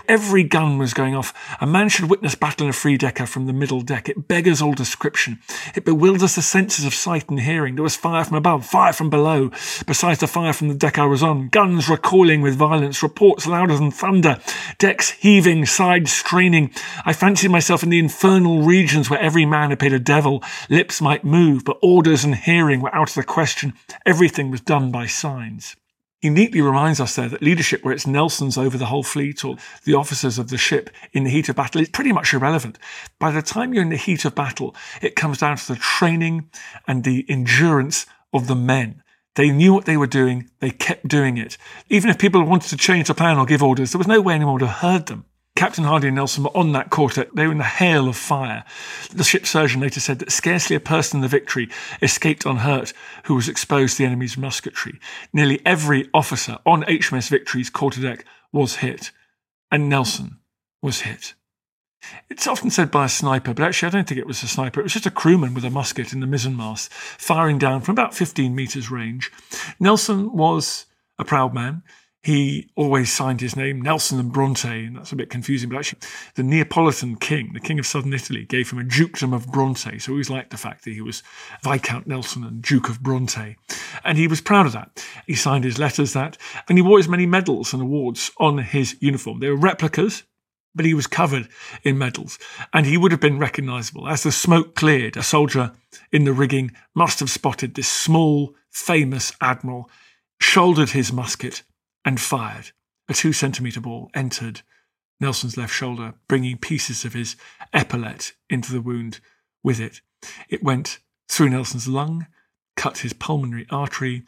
Every gun was going off. A man should witness battle in a free decker from the middle deck. It beggars all description. It bewilders the senses of sight and hearing. There was fire from above, fire from below besides the fire from the deck I was on, guns recoiling with violence, reports louder than thunder, decks heaving, sides straining. I fancied myself in the infernal regions where every man appeared a devil. Lips might move, but orders and hearing were out of the question. Everything was done by signs. He neatly reminds us there that leadership, where it's Nelson's over the whole fleet or the officers of the ship in the heat of battle, is pretty much irrelevant. By the time you're in the heat of battle, it comes down to the training and the endurance of the men. They knew what they were doing. They kept doing it. Even if people wanted to change the plan or give orders, there was no way anyone would have heard them. Captain Hardy and Nelson were on that quarter. They were in the hail of fire. The ship's surgeon later said that scarcely a person in the victory escaped unhurt who was exposed to the enemy's musketry. Nearly every officer on HMS Victory's quarterdeck was hit, and Nelson was hit. It's often said by a sniper, but actually I don't think it was a sniper. It was just a crewman with a musket in the mizzenmast, firing down from about 15 metres range. Nelson was a proud man. He always signed his name Nelson and Bronte, and that's a bit confusing, but actually the Neapolitan king, the king of southern Italy, gave him a dukedom of Bronte, so he always liked the fact that he was Viscount Nelson and Duke of Bronte. And he was proud of that. He signed his letters that, and he wore as many medals and awards on his uniform. They were replicas, but he was covered in medals, and he would have been recognisable. As the smoke cleared, a soldier in the rigging must have spotted this small, famous admiral, shouldered his musket, and fired. A two centimetre ball entered Nelson's left shoulder, bringing pieces of his epaulette into the wound with it. It went through Nelson's lung, cut his pulmonary artery,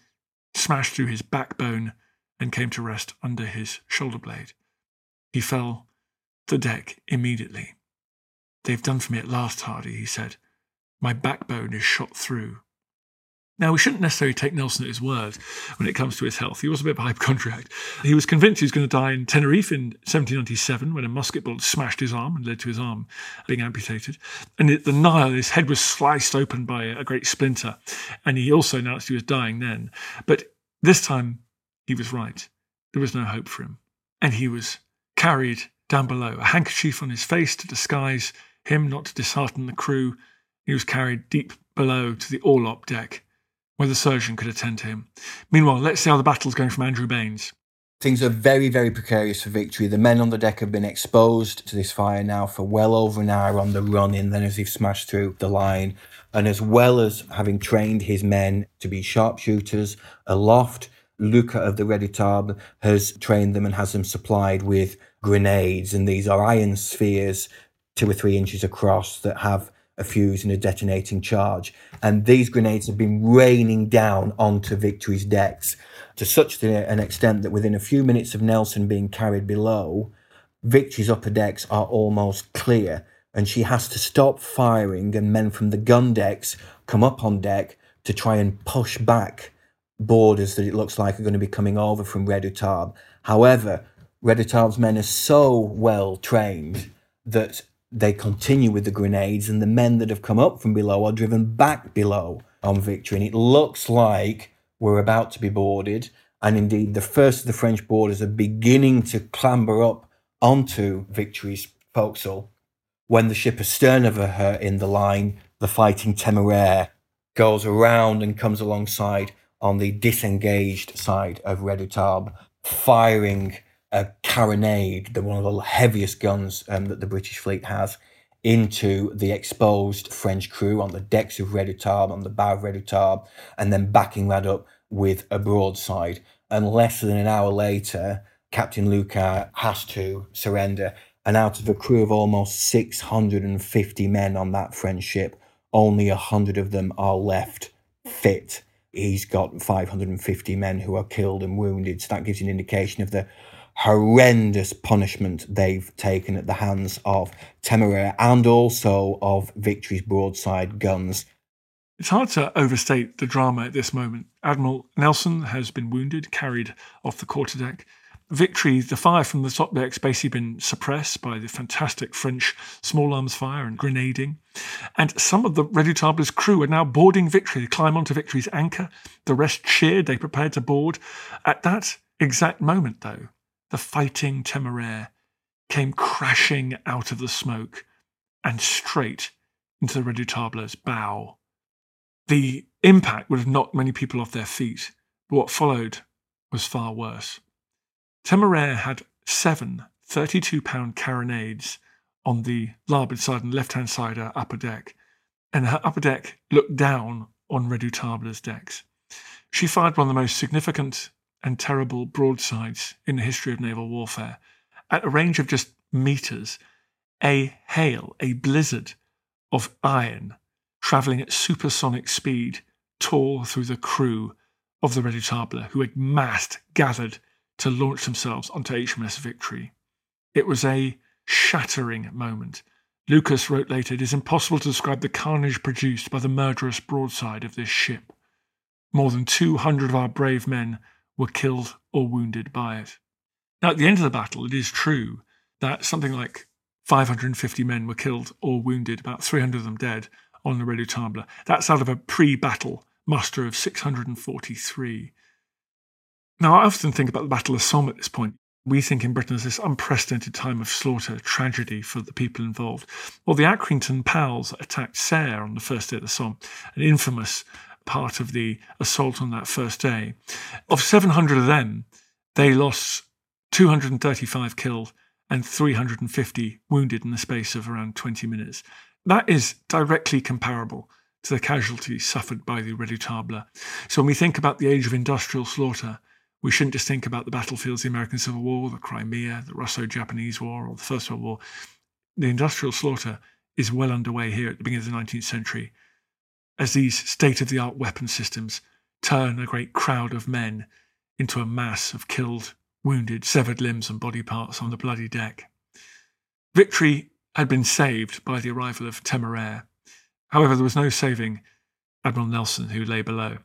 smashed through his backbone, and came to rest under his shoulder blade. He fell the deck immediately. They've done for me at last, Hardy, he said. My backbone is shot through. Now, we shouldn't necessarily take Nelson at his word when it comes to his health. He was a bit of a hypochondriac. He was convinced he was going to die in Tenerife in 1797 when a musket bullet smashed his arm and led to his arm being amputated. And at the Nile, his head was sliced open by a great splinter. And he also announced he was dying then. But this time, he was right. There was no hope for him. And he was carried down below, a handkerchief on his face to disguise him, not to dishearten the crew. He was carried deep below to the orlop deck where the surgeon could attend to him. Meanwhile, let's see how the battle's going from Andrew Baines. Things are very, very precarious for victory. The men on the deck have been exposed to this fire now for well over an hour on the run in, then as they've smashed through the line. And as well as having trained his men to be sharpshooters aloft, Lucas of the Redoutable has trained them and has them supplied with grenades. And these are iron spheres, two or three inches across, that have a fuse and a detonating charge. And these grenades have been raining down onto Victory's decks to such an extent that within a few minutes of Nelson being carried below, Victory's upper decks are almost clear. And she has to stop firing, and men from the gun decks come up on deck to try and push back boarders that it looks like are going to be coming over from Redoutable. However, Redoutable's men are so well trained that they continue with the grenades, and the men that have come up from below are driven back below on victory. And it looks like we're about to be boarded. And indeed, the first of the French boarders are beginning to clamber up onto Victory's forecastle when the ship astern of her in the line, the fighting Temeraire, goes around and comes alongside on the disengaged side of Redoutable, firing a carronade, the one of the heaviest guns um, that the British fleet has, into the exposed French crew on the decks of Redoutable, on the bow of Redoutable, and then backing that up with a broadside. And less than an hour later, Captain Lucas has to surrender. And out of a crew of almost 650 men on that French ship, only 100 of them are left fit. He's got 550 men who are killed and wounded. So that gives you an indication of the horrendous punishment they've taken at the hands of Temeraire and also of Victory's broadside guns. It's hard to overstate the drama at this moment. Admiral Nelson has been wounded, carried off the quarterdeck. Victory, the fire from the top deck's basically been suppressed by the fantastic French small arms fire and grenading. And some of the Redoutable's crew are now boarding Victory. They climb onto Victory's anchor. The rest cheered. They prepared to board. At that exact moment, though, the fighting Temeraire came crashing out of the smoke and straight into the Redoutable's bow. The impact would have knocked many people off their feet, but what followed was far worse. Temeraire had seven 32 pound carronades on the larboard side and left hand side of her upper deck, and her upper deck looked down on Redoutable's decks. She fired one of the most significant and terrible broadsides in the history of naval warfare. At a range of just meters, a hail, a blizzard of iron travelling at supersonic speed tore through the crew of the Redoutable, who had massed, gathered to launch themselves onto HMS Victory. It was a shattering moment. Lucas wrote later, It is impossible to describe the carnage produced by the murderous broadside of this ship. More than 200 of our brave men were killed or wounded by it. Now, at the end of the battle, it is true that something like 550 men were killed or wounded, about 300 of them dead, on the Redoutable. That's out of a pre battle muster of 643. Now, I often think about the Battle of Somme at this point. We think in Britain as this unprecedented time of slaughter, tragedy for the people involved. Well, the Accrington pals attacked Serre on the first day of the Somme, an infamous part of the assault on that first day. Of 700 of them, they lost 235 killed and 350 wounded in the space of around 20 minutes. That is directly comparable to the casualties suffered by the Redoutable. So when we think about the age of industrial slaughter, we shouldn't just think about the battlefields, the American Civil War, the Crimea, the Russo Japanese War, or the First World War. The industrial slaughter is well underway here at the beginning of the 19th century as these state of the art weapon systems turn a great crowd of men into a mass of killed, wounded, severed limbs and body parts on the bloody deck. Victory had been saved by the arrival of Temeraire. However, there was no saving Admiral Nelson, who lay below.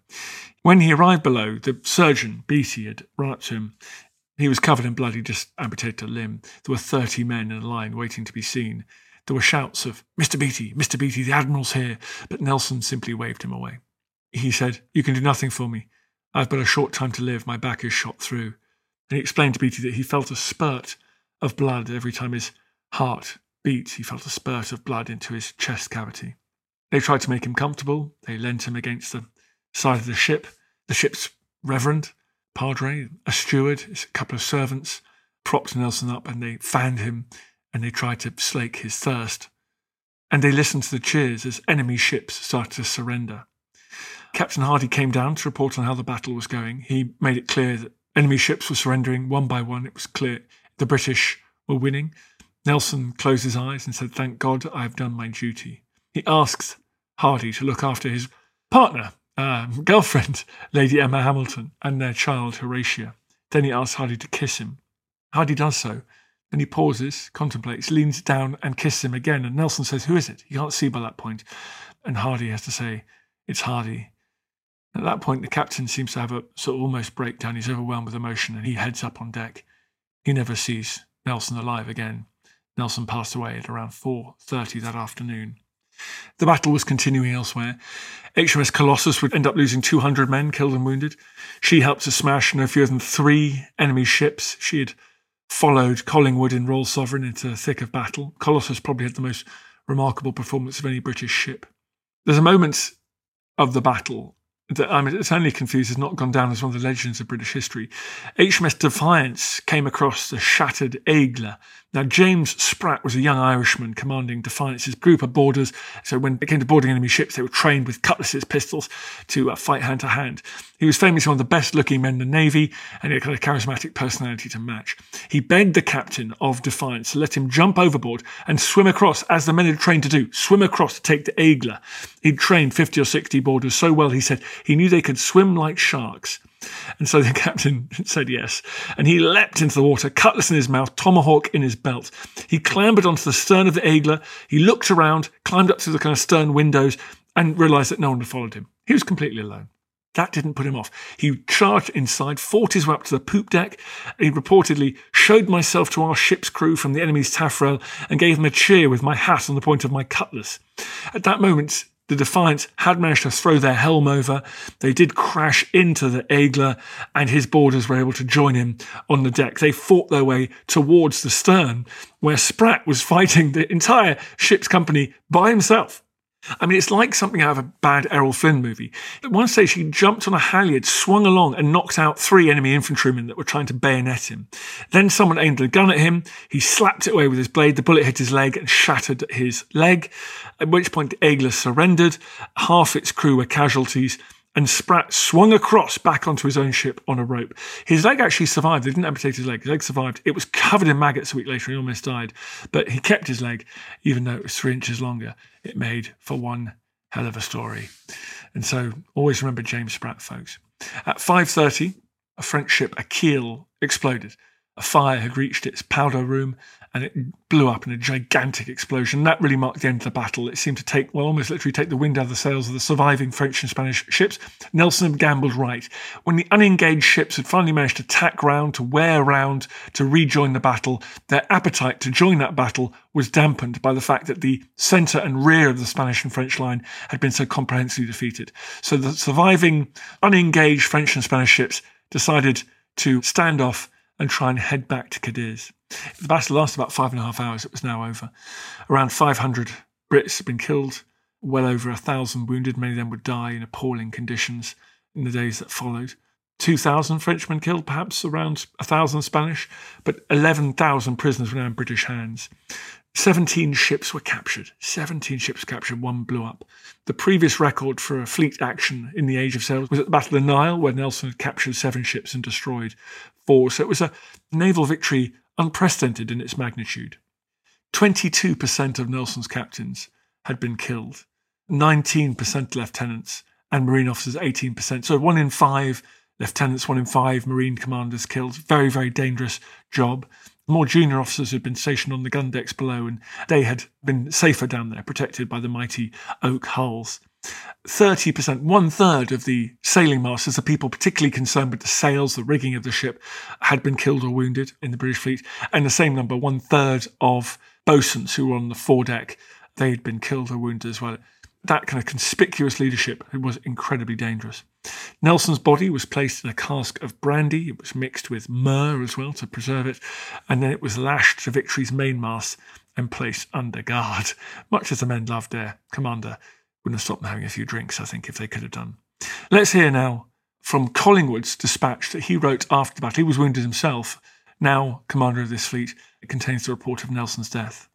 When he arrived below, the surgeon, Beatty, had run up to him. He was covered in blood, he just amputated a limb. There were 30 men in a line waiting to be seen. There were shouts of, Mr. Beatty, Mr. Beatty, the Admiral's here, but Nelson simply waved him away. He said, You can do nothing for me. I've but a short time to live, my back is shot through. And he explained to Beatty that he felt a spurt of blood every time his heart beat. He felt a spurt of blood into his chest cavity. They tried to make him comfortable. They leant him against the side of the ship. The ship's reverend, padre, a steward, a couple of servants propped Nelson up and they fanned him and they tried to slake his thirst. And they listened to the cheers as enemy ships started to surrender. Captain Hardy came down to report on how the battle was going. He made it clear that enemy ships were surrendering one by one. It was clear the British were winning. Nelson closed his eyes and said, Thank God I have done my duty. He asked Hardy to look after his partner, uh, [LAUGHS] girlfriend, Lady Emma Hamilton, and their child, Horatia. Then he asks Hardy to kiss him. Hardy does so. Then he pauses, contemplates, leans down and kisses him again. And Nelson says, Who is it? He can't see by that point. And Hardy has to say, It's Hardy. At that point, the captain seems to have a sort of almost breakdown. He's overwhelmed with emotion and he heads up on deck. He never sees Nelson alive again. Nelson passed away at around 4.30 that afternoon. The battle was continuing elsewhere. HMS Colossus would end up losing 200 men killed and wounded. She helped to smash no fewer than three enemy ships. She had followed Collingwood in Royal Sovereign into the thick of battle. Colossus probably had the most remarkable performance of any British ship. There's a moment of the battle that I'm eternally confused has not gone down as one of the legends of British history. HMS Defiance came across the shattered Aigle, Now, James Spratt was a young Irishman commanding Defiance's group of boarders. So, when it came to boarding enemy ships, they were trained with cutlasses, pistols to uh, fight hand to hand. He was famously one of the best looking men in the Navy and he had a kind of charismatic personality to match. He begged the captain of Defiance to let him jump overboard and swim across, as the men had trained to do, swim across to take the Aigle. He'd trained 50 or 60 boarders so well, he said, he knew they could swim like sharks. And so the [LAUGHS] captain said yes. And he leapt into the water, cutlass in his mouth, tomahawk in his belt. He clambered onto the stern of the Aigle. He looked around, climbed up through the kind of stern windows, and realized that no one had followed him. He was completely alone. That didn't put him off. He charged inside, fought his way up to the poop deck. He reportedly showed myself to our ship's crew from the enemy's taffrail and gave them a cheer with my hat on the point of my cutlass. At that moment, the Defiance had managed to throw their helm over. They did crash into the Aigle, and his boarders were able to join him on the deck. They fought their way towards the stern, where Spratt was fighting the entire ship's company by himself. I mean, it's like something out of a bad Errol Flynn movie. At one stage, he jumped on a halyard, swung along, and knocked out three enemy infantrymen that were trying to bayonet him. Then someone aimed a gun at him. He slapped it away with his blade. The bullet hit his leg and shattered his leg, at which point the Aigle surrendered. Half its crew were casualties and Spratt swung across back onto his own ship on a rope. His leg actually survived. They didn't amputate his leg. His leg survived. It was covered in maggots a week later. He almost died. But he kept his leg, even though it was three inches longer. It made for one hell of a story. And so always remember James Spratt, folks. At 5.30, a French ship, Achille, exploded. A fire had reached its powder room and it blew up in a gigantic explosion. That really marked the end of the battle. It seemed to take, well, almost literally take the wind out of the sails of the surviving French and Spanish ships. Nelson had gambled right. When the unengaged ships had finally managed to tack round, to wear round, to rejoin the battle, their appetite to join that battle was dampened by the fact that the centre and rear of the Spanish and French line had been so comprehensively defeated. So the surviving unengaged French and Spanish ships decided to stand off and try and head back to Cadiz. The battle lasted about five and a half hours. It was now over. Around 500 Brits had been killed, well over a thousand wounded. Many of them would die in appalling conditions in the days that followed. 2,000 Frenchmen killed, perhaps around 1,000 Spanish, but 11,000 prisoners were now in British hands. 17 ships were captured. 17 ships captured, one blew up. The previous record for a fleet action in the Age of Sail was at the Battle of the Nile, where Nelson had captured seven ships and destroyed So it was a naval victory unprecedented in its magnitude. 22% of Nelson's captains had been killed, 19% lieutenants, and Marine officers 18%. So one in five lieutenants, one in five Marine commanders killed. Very, very dangerous job. More junior officers had been stationed on the gun decks below, and they had been safer down there, protected by the mighty oak hulls. 30%, one third of the sailing masters, the people particularly concerned with the sails, the rigging of the ship, had been killed or wounded in the British fleet. And the same number, one third of bosuns who were on the foredeck, they had been killed or wounded as well. That kind of conspicuous leadership was incredibly dangerous. Nelson's body was placed in a cask of brandy. It was mixed with myrrh as well to preserve it. And then it was lashed to Victory's mainmast and placed under guard, much as the men loved their commander wouldn't have stopped them having a few drinks, I think, if they could have done. Let's hear now from Collingwood's dispatch that he wrote after the battle. He was wounded himself, now commander of this fleet. It contains the report of Nelson's death.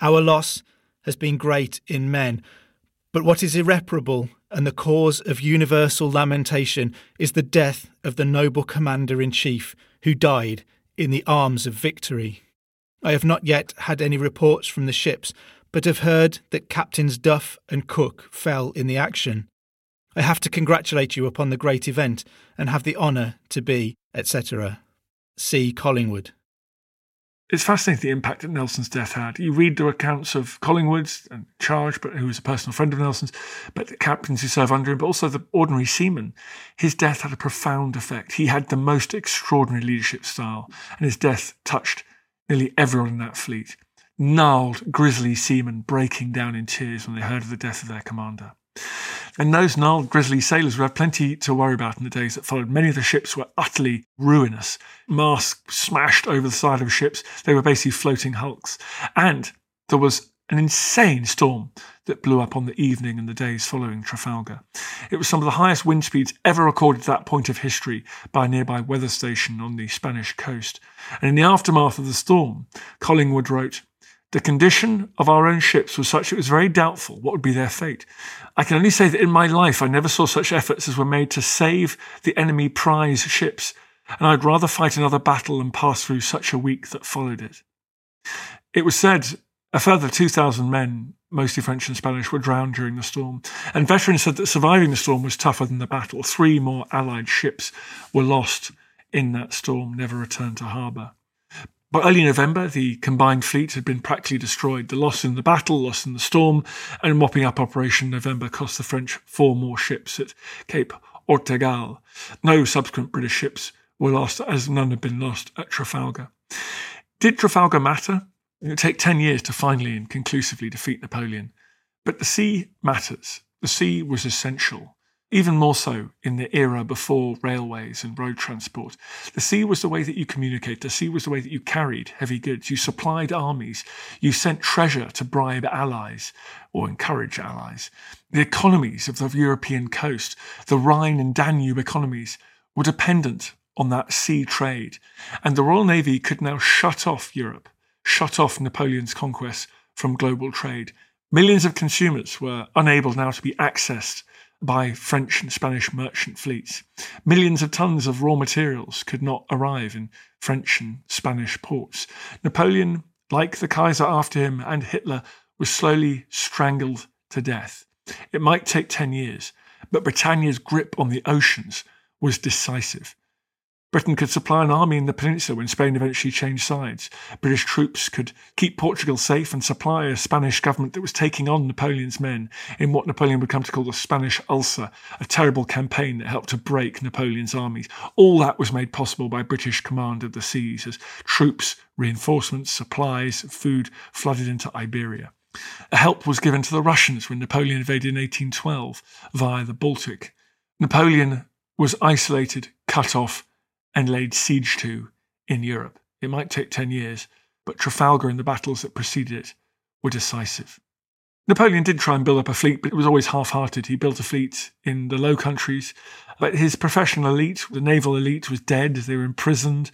Our loss has been great in men, but what is irreparable and the cause of universal lamentation is the death of the noble commander in chief who died in the arms of victory. I have not yet had any reports from the ships, but have heard that Captains Duff and Cooke fell in the action. I have to congratulate you upon the great event and have the honour to be, etc. C. Collingwood. It's fascinating the impact that Nelson's death had. You read the accounts of Collingwood's and Charge, but who was a personal friend of Nelson's, but the captains who served under him, but also the ordinary seamen. His death had a profound effect. He had the most extraordinary leadership style, and his death touched nearly everyone in that fleet gnarled, grisly seamen breaking down in tears when they heard of the death of their commander. And those gnarled, grisly sailors would have plenty to worry about in the days that followed. Many of the ships were utterly ruinous. Masts smashed over the side of ships. They were basically floating hulks. And there was an insane storm that blew up on the evening and the days following Trafalgar. It was some of the highest wind speeds ever recorded at that point of history by a nearby weather station on the Spanish coast. And in the aftermath of the storm, Collingwood wrote, the condition of our own ships was such it was very doubtful what would be their fate. I can only say that in my life I never saw such efforts as were made to save the enemy prize ships, and I'd rather fight another battle and pass through such a week that followed it. It was said a further 2,000 men, mostly French and Spanish, were drowned during the storm, and veterans said that surviving the storm was tougher than the battle. Three more Allied ships were lost in that storm, never returned to harbour. By early November, the combined fleet had been practically destroyed. The loss in the battle, loss in the storm, and mopping up Operation November cost the French four more ships at Cape Ortegal. No subsequent British ships were lost, as none had been lost at Trafalgar. Did Trafalgar matter? It would take 10 years to finally and conclusively defeat Napoleon. But the sea matters. The sea was essential even more so in the era before railways and road transport. The sea was the way that you communicated, The sea was the way that you carried heavy goods. You supplied armies. You sent treasure to bribe allies or encourage allies. The economies of the European coast, the Rhine and Danube economies, were dependent on that sea trade. And the Royal Navy could now shut off Europe, shut off Napoleon's conquests from global trade. Millions of consumers were unable now to be accessed by French and Spanish merchant fleets. Millions of tons of raw materials could not arrive in French and Spanish ports. Napoleon, like the Kaiser after him and Hitler, was slowly strangled to death. It might take 10 years, but Britannia's grip on the oceans was decisive. Britain could supply an army in the peninsula when Spain eventually changed sides. British troops could keep Portugal safe and supply a Spanish government that was taking on Napoleon's men in what Napoleon would come to call the Spanish Ulcer, a terrible campaign that helped to break Napoleon's armies. All that was made possible by British command of the seas as troops, reinforcements, supplies, food flooded into Iberia. Help was given to the Russians when Napoleon invaded in 1812 via the Baltic. Napoleon was isolated, cut off, and laid siege to in Europe. It might take 10 years, but Trafalgar and the battles that preceded it were decisive. Napoleon did try and build up a fleet, but it was always half hearted. He built a fleet in the Low Countries, but his professional elite, the naval elite, was dead. They were imprisoned.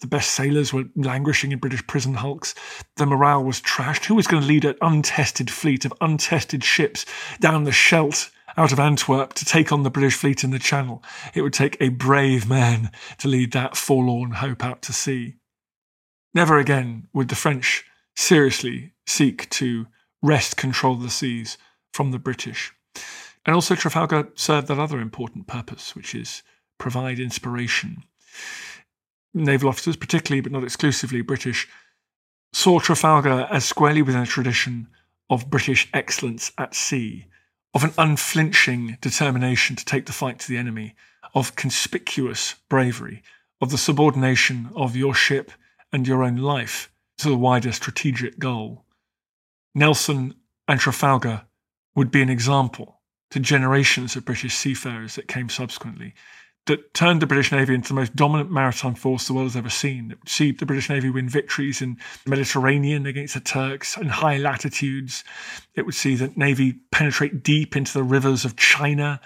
The best sailors were languishing in British prison hulks. The morale was trashed. Who was going to lead an untested fleet of untested ships down the Scheldt out of Antwerp to take on the British fleet in the Channel. It would take a brave man to lead that forlorn hope out to sea. Never again would the French seriously seek to wrest control of the seas from the British. And also, Trafalgar served that other important purpose, which is provide inspiration. Naval officers, particularly but not exclusively British, saw Trafalgar as squarely within a tradition of British excellence at sea, of an unflinching determination to take the fight to the enemy, of conspicuous bravery, of the subordination of your ship and your own life to the wider strategic goal. Nelson and Trafalgar would be an example to generations of British seafarers that came subsequently that turned the British Navy into the most dominant maritime force the world has ever seen. It would see the British Navy win victories in the Mediterranean against the Turks in high latitudes. It would see the Navy penetrate deep into the rivers of China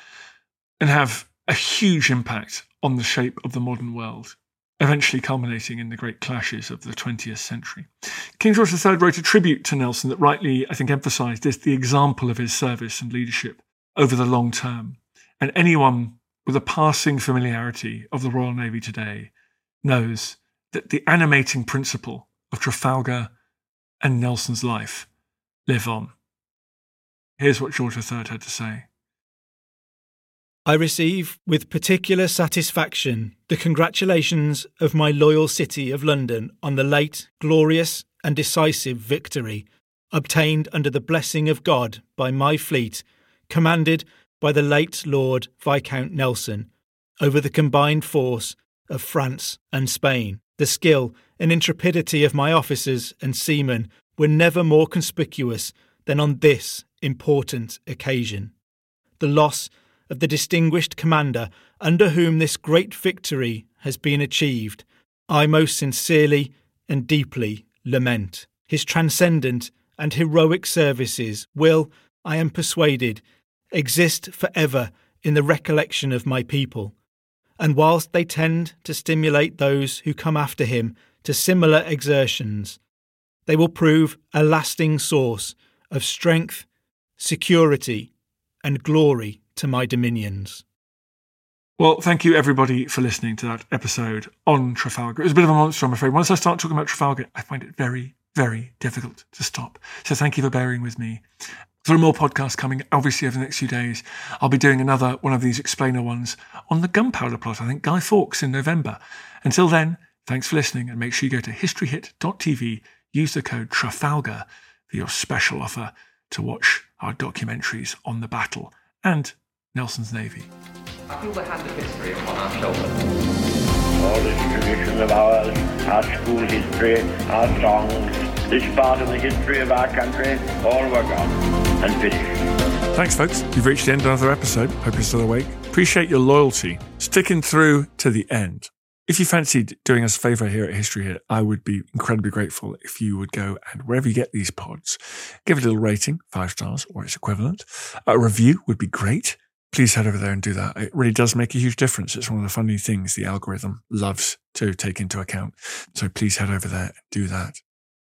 and have a huge impact on the shape of the modern world, eventually culminating in the great clashes of the 20th century. King George III wrote a tribute to Nelson that rightly, I think, emphasised this the example of his service and leadership over the long term. And anyone with a passing familiarity of the Royal Navy today knows that the animating principle of Trafalgar and Nelson's life live on. Here's what George III had to say. I receive with particular satisfaction the congratulations of my loyal city of London on the late, glorious, and decisive victory obtained under the blessing of God by my fleet, commanded by the late Lord Viscount Nelson over the combined force of France and Spain. The skill and intrepidity of my officers and seamen were never more conspicuous than on this important occasion. The loss of the distinguished commander under whom this great victory has been achieved, I most sincerely and deeply lament. His transcendent and heroic services will, I am persuaded, exist forever in the recollection of my people. And whilst they tend to stimulate those who come after him to similar exertions, they will prove a lasting source of strength, security, and glory to my dominions. Well, thank you everybody for listening to that episode on Trafalgar. It was a bit of a monster, I'm afraid. Once I start talking about Trafalgar, I find it very, very difficult to stop. So thank you for bearing with me. There are more podcasts coming, obviously, over the next few days. I'll be doing another one of these explainer ones on the gunpowder plot, I think, Guy Fawkes in November. Until then, thanks for listening, and make sure you go to historyhit.tv, use the code Trafalgar for your special offer to watch our documentaries on the battle and Nelson's Navy. I feel the hand of history upon our shoulders. All this tradition of ours, our school history, our songs, this part of the history of our country, all were gone and finished. Thanks, folks. You've reached the end of another episode. Hope you're still awake. Appreciate your loyalty, sticking through to the end. If you fancied doing us a favor here at History Hit, I would be incredibly grateful if you would go and wherever you get these pods, give it a little rating, five stars or its equivalent. A review would be great please head over there and do that. It really does make a huge difference. It's one of the funny things the algorithm loves to take into account. So please head over there and do that.